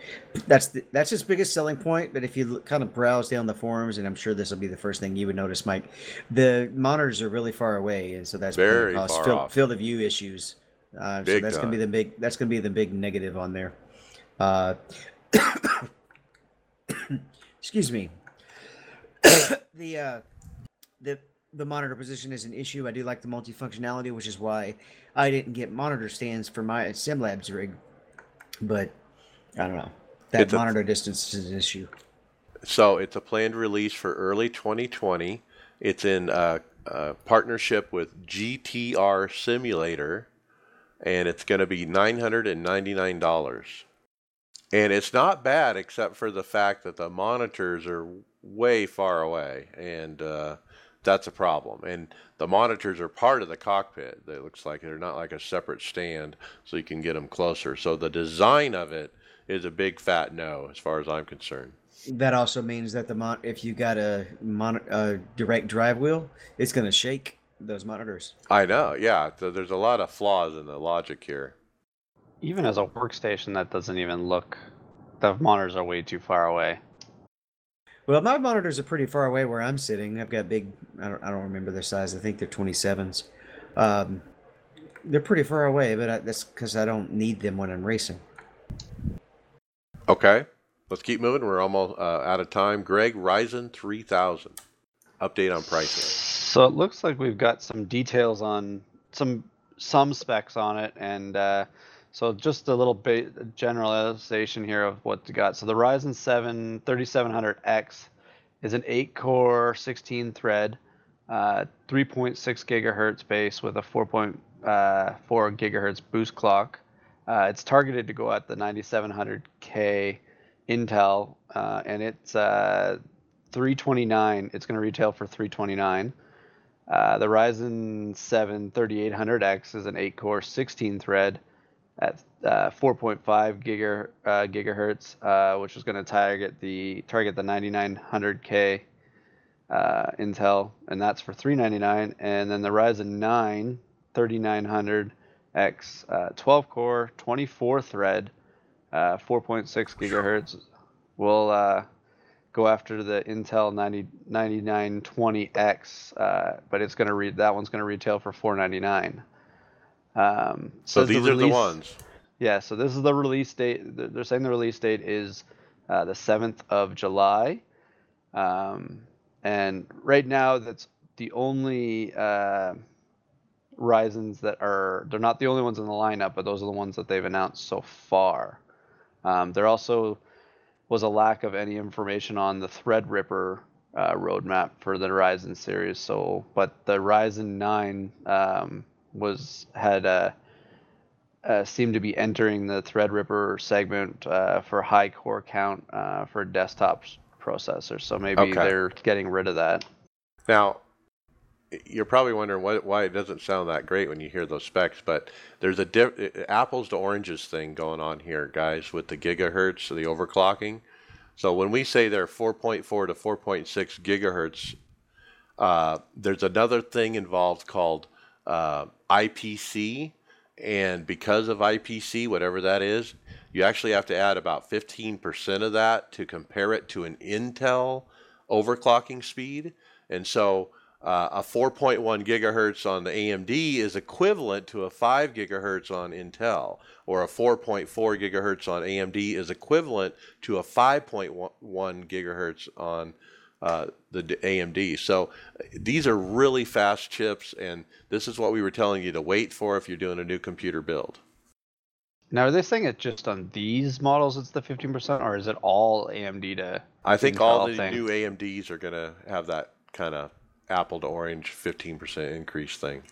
That's the, that's its biggest selling point. But if you look- kind of browse down the forums, and I'm sure this will be the first thing you would notice, Mike, the monitors are really far away, and so that's Very far field, off. field of view issues. Uh, so that's gonna be the big that's gonna be the big negative on there. Uh, excuse me. the uh, the monitor position is an issue. I do like the multifunctionality, which is why I didn't get monitor stands for my SimLabs rig. But I don't know. That It's a- monitor distance is an issue. So it's a planned release for early 2020. It's in uh, uh, partnership with GTR Simulator, and it's going to be $999. And it's not bad, except for the fact that the monitors are way far away, and uh, that's a problem. And the monitors are part of the cockpit. It looks like they're not like a separate stand, so you can get them closer. So the design of it is a big fat no, as far as I'm concerned. That also means that the mon- if you got a mon- a direct drive wheel, it's going to shake those monitors. I know, yeah. So there's a lot of flaws in the logic here. Even as a workstation, that doesn't even look. The monitors are way too far away. Well, my monitors are pretty far away where I'm sitting. I've got big. I don't. I don't remember their size. I think they're 27s. Um, they're pretty far away, but I, that's because I don't need them when I'm racing. Okay, let's keep moving. We're almost uh, out of time. Greg, Ryzen 3000. Update on pricing. So it looks like we've got some details on some some specs on it, and uh, so just a little bit generalization here of what we got. So the Ryzen 7 3700X is an 8-core, 16-thread, uh, 3.6 gigahertz base with a 4.4 uh, gigahertz boost clock. Uh, it's targeted to go at the 9700K Intel, uh, and it's uh, 329. It's going to retail for 329. Uh, the Ryzen 7 3800X is an 8-core, 16-thread at uh, 4.5 giga, uh, gigahertz, uh, which is going to target the target the 9900K uh, Intel, and that's for 399. And then the Ryzen 9 3900X, 12-core, 24-thread, 4.6 gigahertz, will go after the Intel 90, 9920X, uh, but it's going to read that one's going to retail for 499. Um, So says the these are the ones. Yeah, so this is the release date. They're saying the release date is uh, the 7th of July. Um, and right now, that's the only uh, Ryzen's that are, they're not the only ones in the lineup, but those are the ones that they've announced so far. Um, there also was a lack of any information on the Threadripper uh, roadmap for the Ryzen series. So, but the Ryzen 9 um, was had a uh, seemed to be entering the Threadripper segment uh, for high core count uh, for desktop processors. So maybe Okay. they're getting rid of that. Now, you're probably wondering why, why it doesn't sound that great when you hear those specs, but there's a diff, apples to oranges thing going on here, guys, with the gigahertz, the overclocking. So when we say they're 4.4 to 4.6 gigahertz, uh, there's another thing involved called uh, IPC, and because of IPC, whatever that is, you actually have to add about 15% of that to compare it to an Intel overclocking speed. And so uh, a 4.1 gigahertz on the AMD is equivalent to a 5 gigahertz on Intel, or a 4.4 gigahertz on AMD is equivalent to a 5.1 gigahertz on uh, the AMD. So these are really fast chips, and this is what we were telling you to wait for if you're doing a new computer build. Now, are they saying it just on these models it's the 15%, or is it all AMD to? I think all the thing. new AMDs are going to have that kind of apple to orange 15% increase thing.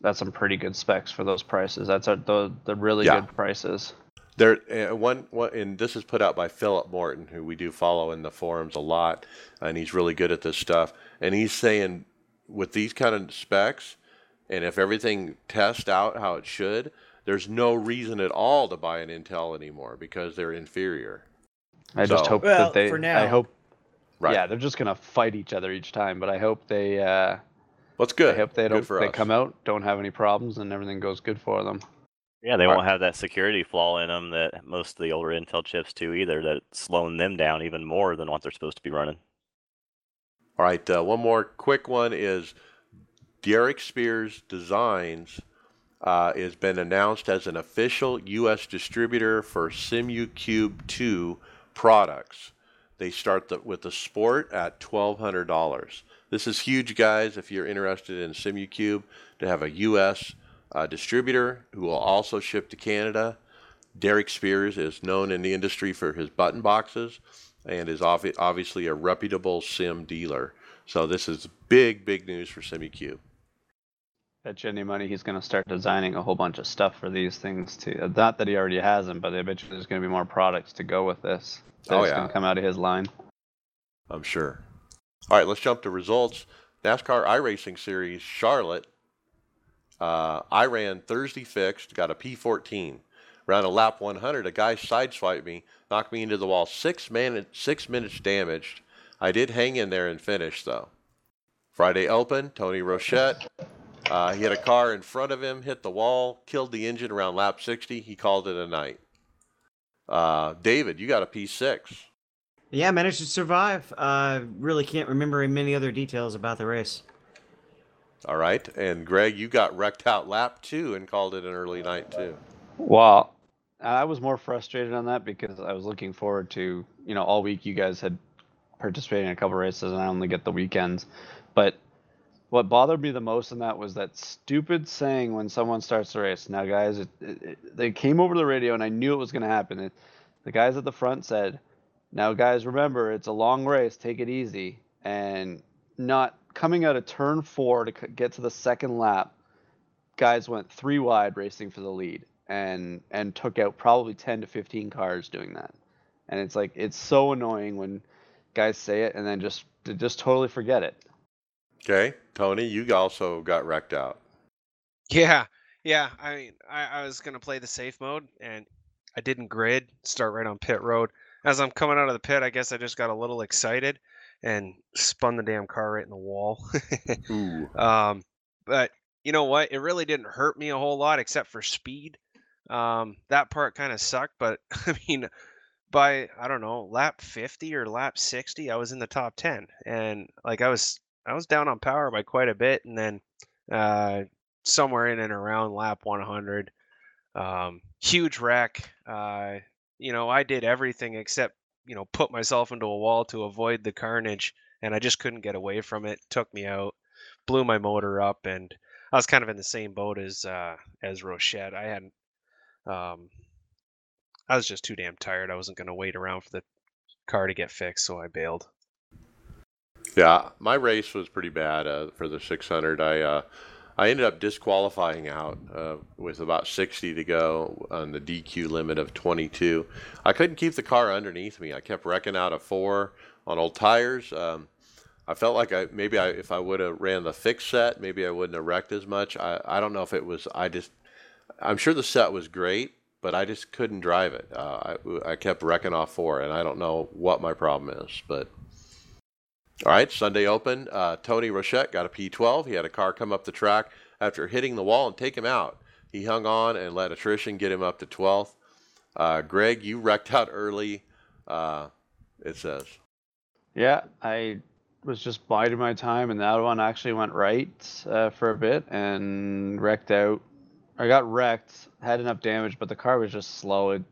That's some pretty good specs for those prices. That's a, the the really Yeah. good prices. There, uh, one, one, and this is put out by Philip Morton, who we do follow in the forums a lot, and he's really good at this stuff. And he's saying, with these kind of specs, and if everything tests out how it should, there's no reason at all to buy an Intel anymore because they're inferior. I just hope Well, that they. for now. I hope. Right. Yeah, they're just gonna fight each other each time, but I hope they. Uh, What's good? I hope they don't. They us. come out, don't have any problems, and everything goes good for them. Yeah, they won't have that security flaw in them that most of the older Intel chips do either. That's slowing them down even more than what they're supposed to be running. All right, uh, one more quick one is Derek Spears Designs uh, has been announced as an official U.S. distributor for SimuCube 2 products. They start the, with the Sport at $1,200. This is huge, guys, if you're interested in SimuCube, to have a U.S. Uh, distributor who will also ship to Canada. Derek Spears is known in the industry for his button boxes and is obvi- obviously a reputable sim dealer. So this is big, big news for SimuCube. Bet you any money he's gonna start designing a whole bunch of stuff for these things too. Not that he already has them, but I bet you there's gonna be more products to go with this. Oh, That's yeah. gonna come out of his line. I'm sure. All right, let's jump to results. NASCAR iRacing Series Charlotte. Uh, I ran Thursday fixed, got a P14. Around a lap 100, a guy sideswiped me, knocked me into the wall. Six, man- six minutes damaged. I did hang in there and finish, though. Friday Open, Tony Rochette. Uh, he had a car in front of him, hit the wall, killed the engine around lap 60. He called it a night. Uh, David, you got a P6. Yeah, managed to survive. Uh, really can't remember many other details about the race. All right. And Greg, you got wrecked out lap two and called it an early night too. Well, I was more frustrated on that because I was looking forward to, you know, all week you guys had participated in a couple races and I only get the weekends. But what bothered me the most in that was that stupid saying when someone starts the race. Now, guys, it, it, it, they came over the radio and I knew it was going to happen. It, the guys at the front said, "Now, guys, remember it's a long race. Take it easy." And not coming out of turn four to get to the second lap, guys went three wide racing for the lead and and took out probably 10 to 15 cars doing that. And it's like it's so annoying when guys say it and then just just totally forget it. Okay, Tony, you also got wrecked out. Yeah, yeah. I mean, I, I was gonna play the safe mode, and I didn't grid. Start right on pit road. As I'm coming out of the pit, I guess I just got a little excited and spun the damn car right in the wall. Ooh. um, but you know what? It really didn't hurt me a whole lot, except for speed. Um, that part kind of sucked, but I mean, by I don't know lap 50 or lap 60, I was in the top 10, and like I was I was down on power by quite a bit, and then uh, somewhere in and around lap 100, um, huge wreck. Uh, you know, I did everything except you know put myself into a wall to avoid the carnage, and I just couldn't get away from it. Took me out, blew my motor up, and I was kind of in the same boat as uh, as Rochette. I hadn't. Um, I was just too damn tired. I wasn't going to wait around for the car to get fixed, so I bailed. Yeah, my race was pretty bad uh, for the 600. I uh, I ended up disqualifying out uh, with about 60 to go on the DQ limit of 22. I couldn't keep the car underneath me. I kept wrecking out a four on old tires. Um, I felt like I maybe I, if I would have ran the fixed set, maybe I wouldn't have wrecked as much. I, I don't know if it was I just I'm sure the set was great, but I just couldn't drive it. Uh, I, I kept wrecking off four, and I don't know what my problem is, but all right, Sunday Open. Uh, Tony Rochette got a P12. He had a car come up the track after hitting the wall and take him out. He hung on and let attrition get him up to 12th. Uh, Greg, you wrecked out early, uh, it says. Yeah, I was just biding my time, and that one actually went right uh, for a bit and wrecked out. I got wrecked, had enough damage, but the car was just slow. It,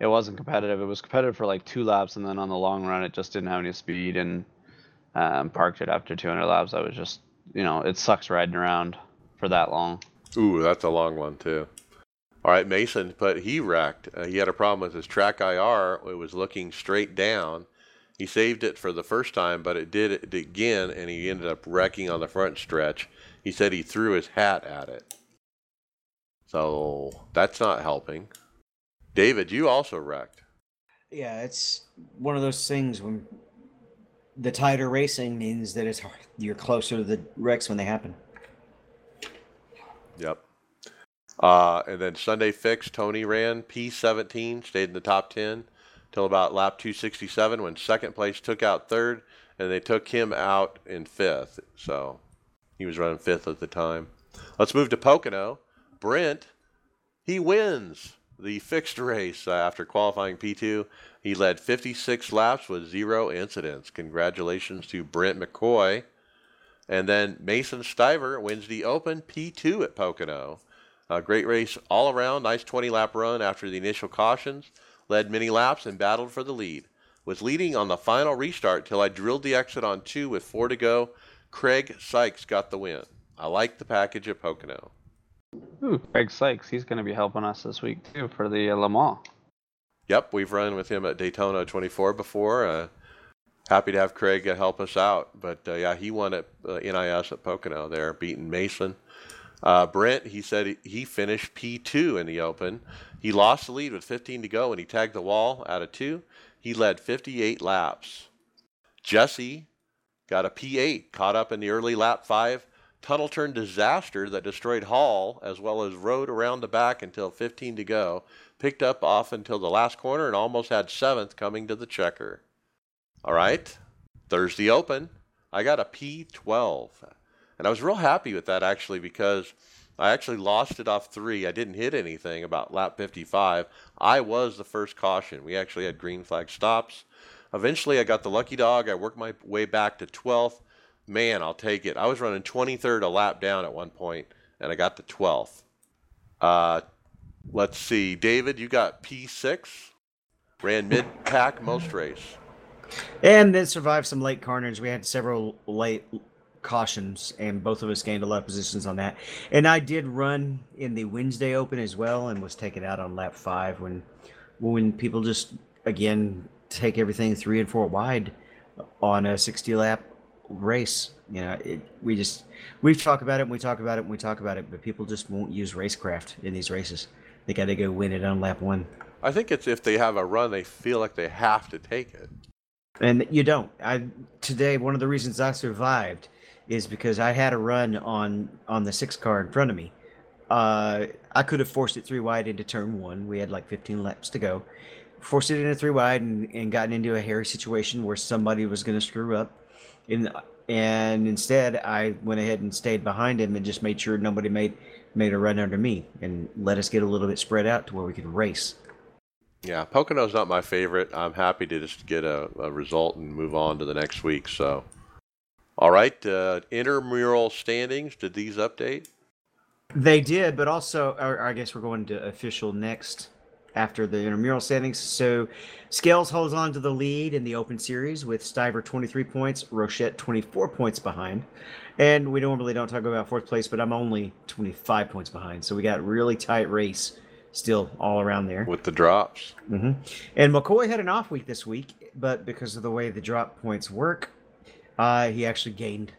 it wasn't competitive. It was competitive for like two laps, and then on the long run, it just didn't have any speed and um, parked it after 200 laps. I was just, you know, it sucks riding around for that long. Ooh, that's a long one too. All right, Mason, but he wrecked. Uh, he had a problem with his track IR. It was looking straight down. He saved it for the first time, but it did it again, and he ended up wrecking on the front stretch. He said he threw his hat at it. So that's not helping. David, you also wrecked. Yeah, it's one of those things when the tighter racing means that it's hard. you're closer to the wrecks when they happen. Yep. Uh, and then Sunday fix, Tony ran P17, stayed in the top 10 till about lap 267 when second place took out third, and they took him out in fifth. So he was running fifth at the time. Let's move to Pocono. Brent, he wins the fixed race uh, after qualifying P2. He led 56 laps with zero incidents. Congratulations to Brent McCoy. And then Mason Stiver wins the Open P2 at Pocono. A great race all around. Nice 20 lap run after the initial cautions. Led many laps and battled for the lead. Was leading on the final restart till I drilled the exit on two with four to go. Craig Sykes got the win. I like the package at Pocono. Ooh, Craig Sykes. He's going to be helping us this week too for the uh, Le Mans. Yep, we've run with him at Daytona 24 before. Uh, happy to have Craig help us out. But uh, yeah, he won at uh, NIS at Pocono there, beating Mason. Uh, Brent, he said he finished P2 in the Open. He lost the lead with 15 to go and he tagged the wall out of two. He led 58 laps. Jesse got a P8, caught up in the early lap five tunnel turn disaster that destroyed Hall as well as rode around the back until 15 to go. Picked up off until the last corner and almost had seventh coming to the checker. All right, Thursday Open. I got a P12. And I was real happy with that actually because I actually lost it off three. I didn't hit anything about lap 55. I was the first caution. We actually had green flag stops. Eventually, I got the lucky dog. I worked my way back to 12th. Man, I'll take it. I was running 23rd a lap down at one point, and I got the 12th. Uh, Let's see, David, you got P6, ran mid pack most race. And then survived some late carnage. We had several late cautions, and both of us gained a lot of positions on that. And I did run in the Wednesday Open as well, and was taken out on lap five when when people just again take everything three and four wide on a 60 lap race. You know, it, we just we talk about it and we talk about it and we talk about it, but people just won't use racecraft in these races. They got to go win it on lap one. I think it's if they have a run, they feel like they have to take it. And you don't. I today one of the reasons I survived is because I had a run on on the six car in front of me. Uh, I could have forced it three wide into turn one. We had like 15 laps to go. Forced it into three wide and, and gotten into a hairy situation where somebody was going to screw up. In, and instead, I went ahead and stayed behind him and just made sure nobody made made a run under me and let us get a little bit spread out to where we could race. Yeah, Pocono's not my favorite. I'm happy to just get a, a result and move on to the next week. So, all right, uh, intramural standings. Did these update? They did, but also, or I guess we're going to official next after the intramural standings. So, Scales holds on to the lead in the Open Series with Stiver 23 points, Rochette 24 points behind. And we normally don't talk about fourth place, but I'm only 25 points behind. So we got really tight race still all around there. With the drops. hmm And McCoy had an off week this week, but because of the way the drop points work, uh, he actually gained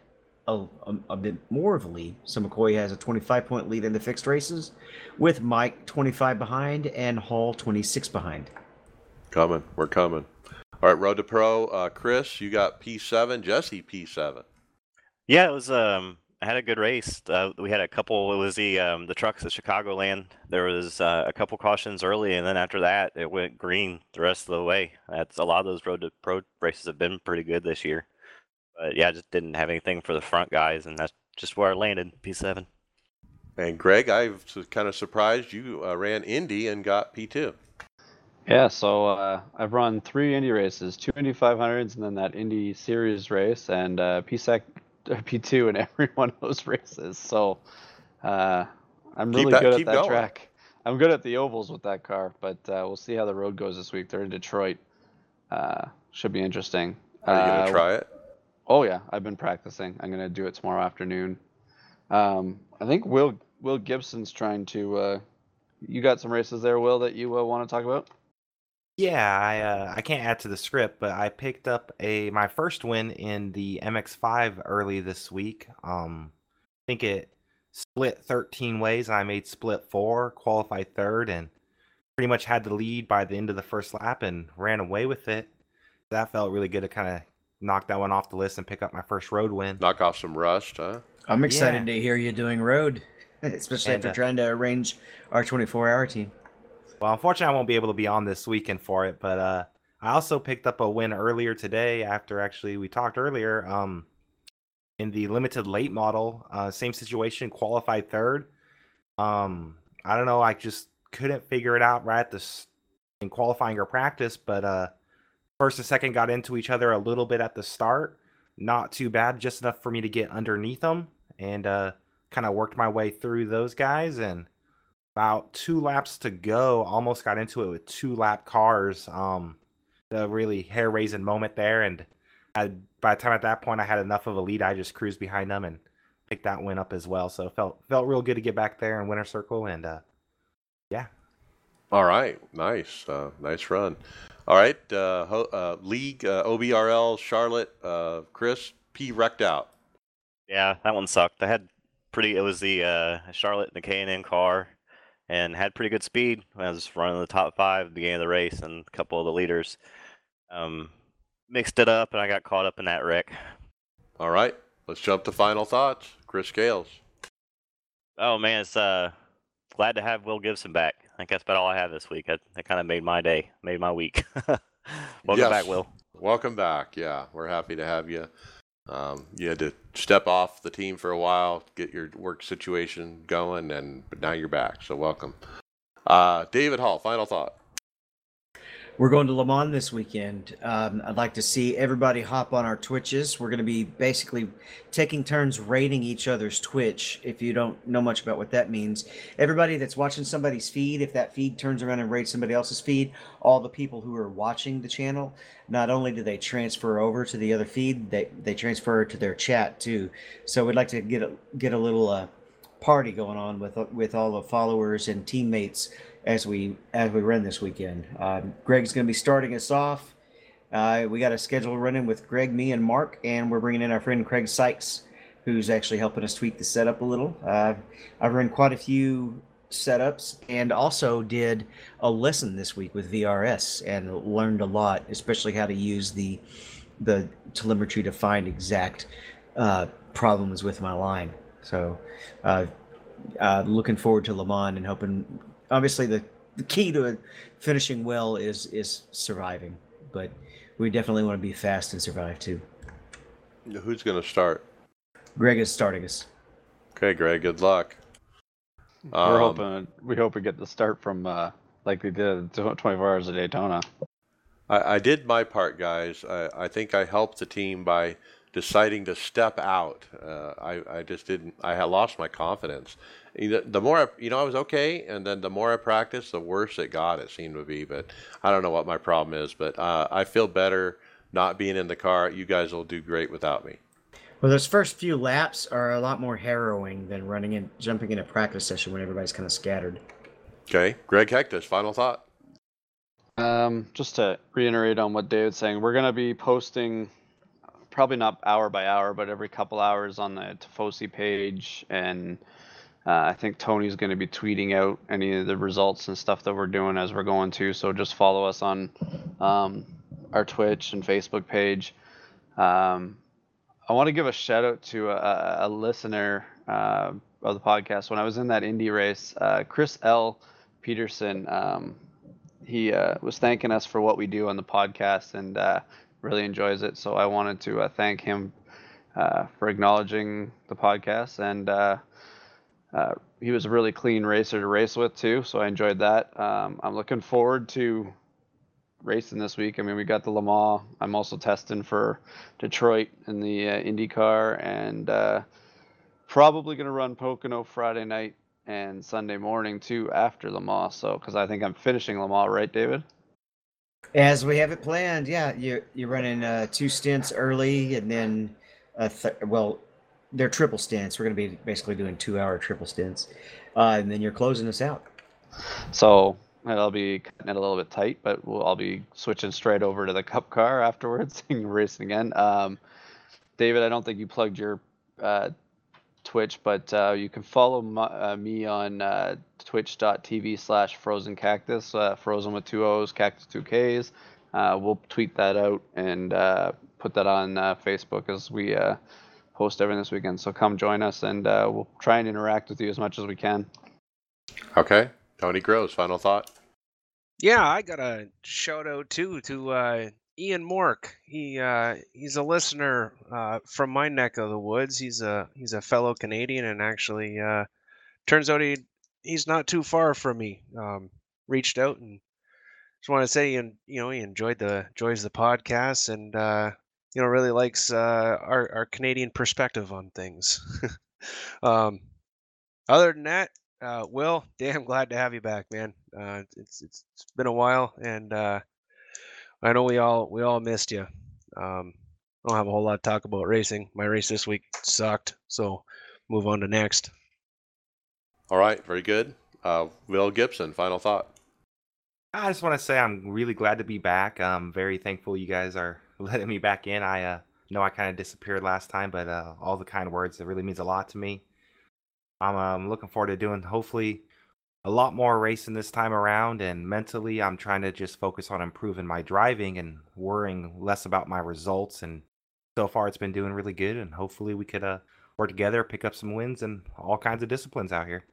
a, a, a bit more of a lead. So McCoy has a 25 point lead in the fixed races, with Mike 25 behind and Hall 26 behind. Coming. We're coming. All right, Road to Pro. Uh, Chris, you got P7. Jesse, P7. Yeah, it was. Um, I had a good race. Uh, we had a couple. It was the um, the trucks at Chicagoland. There was uh, a couple cautions early, and then after that, it went green the rest of the way. That's a lot of those road to pro races have been pretty good this year. But yeah, I just didn't have anything for the front guys, and that's just where I landed. P7. And Greg, I was kind of surprised you uh, ran Indy and got P2. Yeah, so uh, I've run three Indy races, two Indy 500s, and then that Indy Series race, and uh, PSEC P2 in every one of those races. So uh, I'm really that- good at that going. track. I'm good at the ovals with that car, but uh, we'll see how the road goes this week. They're in Detroit. Uh, should be interesting. Are you going Uh, to try it? Oh yeah, I've been practicing. I'm gonna do it tomorrow afternoon. Um, I think Will Will Gibson's trying to. Uh, you got some races there, Will, that you uh, want to talk about? Yeah, I uh, I can't add to the script, but I picked up a my first win in the MX5 early this week. Um, I think it split 13 ways, and I made split four, qualified third, and pretty much had the lead by the end of the first lap and ran away with it. That felt really good to kind of knock that one off the list and pick up my first road win. Knock off some rust, huh? I'm excited to hear you doing road, especially And, after uh, trying to arrange our 24 hour team. Well, unfortunately, I won't be able to be on this weekend for it, but uh, I also picked up a win earlier today after actually we talked earlier. Um, in the limited late model, uh, same situation, qualified third. Um, I don't know, I just couldn't figure it out right at this in qualifying or practice, but uh, first and second got into each other a little bit at the start. Not too bad, just enough for me to get underneath them and uh, kind of worked my way through those guys and about two laps to go almost got into it with two lap cars um the really hair raising moment there and I, by the time at that point i had enough of a lead i just cruised behind them and picked that win up as well so felt felt real good to get back there in winner circle and uh yeah All right, nice, uh, nice run. All right, uh, ho- uh, league uh, OBRL Charlotte, uh, Chris P wrecked out. Yeah, that one sucked. I had pretty. It was the uh, Charlotte and the K and N car, and had pretty good speed. I was running the top five at the beginning of the race, and a couple of the leaders. Um, mixed it up, and I got caught up in that wreck. All right, let's jump to final thoughts. Chris Scales. Oh man, it's uh glad to have Will Gibson back. I think that's about all I have this week. That, that kind of made my day, made my week. Welcome Yes. back, Will. Welcome back. Yeah, we're happy to have you. Um, you had to step off the team for a while, get your work situation going, and but now you're back. So welcome. Uh, David Hall, final thought. We're going to Le Mans this weekend. Um, I'd like to see everybody hop on our Twitches. We're going to be basically taking turns rating each other's Twitch. If you don't know much about what that means, everybody that's watching somebody's feed, if that feed turns around and rates somebody else's feed, all the people who are watching the channel, not only do they transfer over to the other feed, they, they transfer to their chat too. So we'd like to get a, get a little uh, party going on with with all the followers and teammates as we as we run this weekend. Um, Greg's going to be starting us off. Uh, we got a schedule running with Greg, me, and Mark, and we're bringing in our friend Craig Sykes, who's actually helping us tweak the setup a little. Uh, I've run quite a few setups and also did a lesson this week with VRS and learned a lot, especially how to use the the telemetry to find exact uh, problems with my line. So, uh, uh, looking forward to Le Mans and hoping obviously the, the key to finishing well is is surviving, but we definitely want to be fast and survive too. Who's going to start? Greg is starting us. Okay, Greg. Good luck. We're Um, hoping we hope we get the start from uh, like we did 24 hours of Daytona. I, I did my part, guys. I, I think I helped the team by deciding to step out. Uh, I, I just didn't. I had lost my confidence. The more I, you know, I was okay, and then the more I practiced, the worse it got. It seemed to be, but I don't know what my problem is. But uh, I feel better not being in the car. You guys will do great without me. Well, those first few laps are a lot more harrowing than running and jumping in a practice session when everybody's kind of scattered. Okay, Greg Hecktus, final thought. Um, just to reiterate on what David's saying, we're gonna be posting probably not hour by hour, but every couple hours on the Tifosi page, and uh, I think Tony's gonna be tweeting out any of the results and stuff that we're doing as we're going to. So just follow us on um, our Twitch and Facebook page. Um, I want to give a shout out to a, a listener uh, of the podcast. When I was in that indie race, uh, Chris L. Peterson. Um, he uh, was thanking us for what we do on the podcast and uh, really enjoys it. So I wanted to uh, thank him uh, for acknowledging the podcast. And uh, uh, he was a really clean racer to race with, too. So I enjoyed that. Um, I'm looking forward to racing this week. I mean, we got the Le Mans. I'm also testing for Detroit in the uh, IndyCar and uh, probably going to run Pocono Friday night and Sunday morning too after Le Mans. So, because I think I'm finishing Le Mans, right, David? As we have it planned, yeah, you're you're running uh, two stints early, and then a th- well, they're triple stints. We're going to be basically doing two-hour triple stints, uh, and then you're closing us out. So it'll be cutting it a little bit tight, but we'll, I'll be switching straight over to the Cup car afterwards and racing again. Um, David, I don't think you plugged your uh, Twitch, but uh, you can follow my, uh, me on uh, twitch.tv slash frozen cactus, uh, frozen with two O's, cactus two K's. Uh, we'll tweet that out and uh, put that on uh, Facebook as we uh, post everything this weekend. So come join us and uh, we'll try and interact with you as much as we can. Okay, Tony Groves, final thought. Yeah, I got a shout out too to uh, Ian Mork. He uh, he's a listener uh, from my neck of the woods. He's a he's a fellow Canadian, and actually, uh, turns out he he's not too far from me. Um, reached out and just want to say, he, you know, he enjoyed the enjoys the podcast, and uh, you know, really likes uh, our our Canadian perspective on things. um, other than that, uh, Will, damn glad to have you back, man. It's, it's it's been a while, and I know we all we all missed you. Um, I don't have a whole lot to talk about racing. My race this week sucked, so move on to next. All right, very good. Uh, Will Gibson, final thought. I just want to say I'm really glad to be back. I'm very thankful you guys are letting me back in. I uh, know I kind of disappeared last time, but uh, all the kind words it really means a lot to me. I'm um, looking forward to doing hopefully a lot more racing this time around. And mentally, I'm trying to just focus on improving my driving and worrying less about my results. And so far, it's been doing really good. And hopefully, we could uh, work together, pick up some wins, and all kinds of disciplines out here.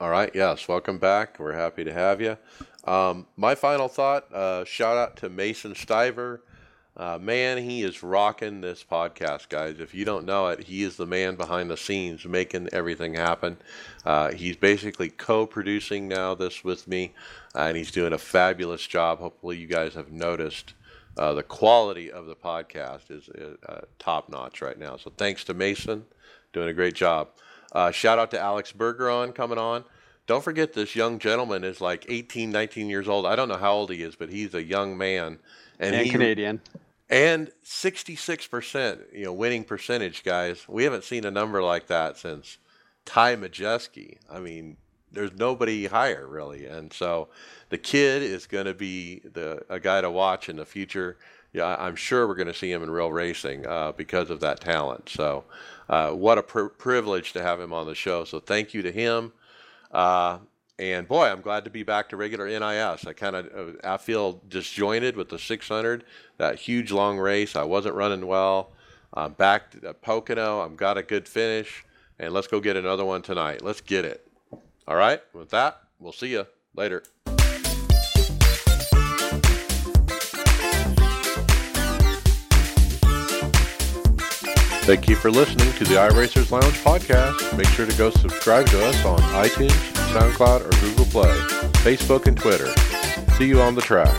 All right, yes, welcome back. We're happy to have you. Um, my final thought uh, shout out to Mason Stiver. Uh, man, he is rocking this podcast, guys. If you don't know it, he is the man behind the scenes making everything happen. Uh, he's basically co producing now this with me, uh, and he's doing a fabulous job. Hopefully, you guys have noticed. Uh, the quality of the podcast is uh, top notch right now. So, thanks to Mason, doing a great job. Uh, shout out to Alex Bergeron coming on. Don't forget, this young gentleman is like 18, 19 years old. I don't know how old he is, but he's a young man. And, he, Canadian. And 66%, you know, winning percentage, guys. We haven't seen a number like that since Ty Majeski. I mean, there's nobody higher really. And so the kid is going to be the a guy to watch in the future. Yeah, I'm sure we're going to see him in real racing uh, because of that talent. So, uh, what a pr- privilege to have him on the show. So, thank you to him. Uh, and boy, I'm glad to be back to regular NIS. I kind of uh, I feel disjointed with the 600, that huge long race. I wasn't running well. I'm back to Pocono. I've got a good finish, and let's go get another one tonight. Let's get it. All right. With that, we'll see you later. Thank you for listening to the iRacers Lounge podcast. Make sure to go subscribe to us on iTunes, SoundCloud, or Google Play, Facebook, and Twitter. See you on the track.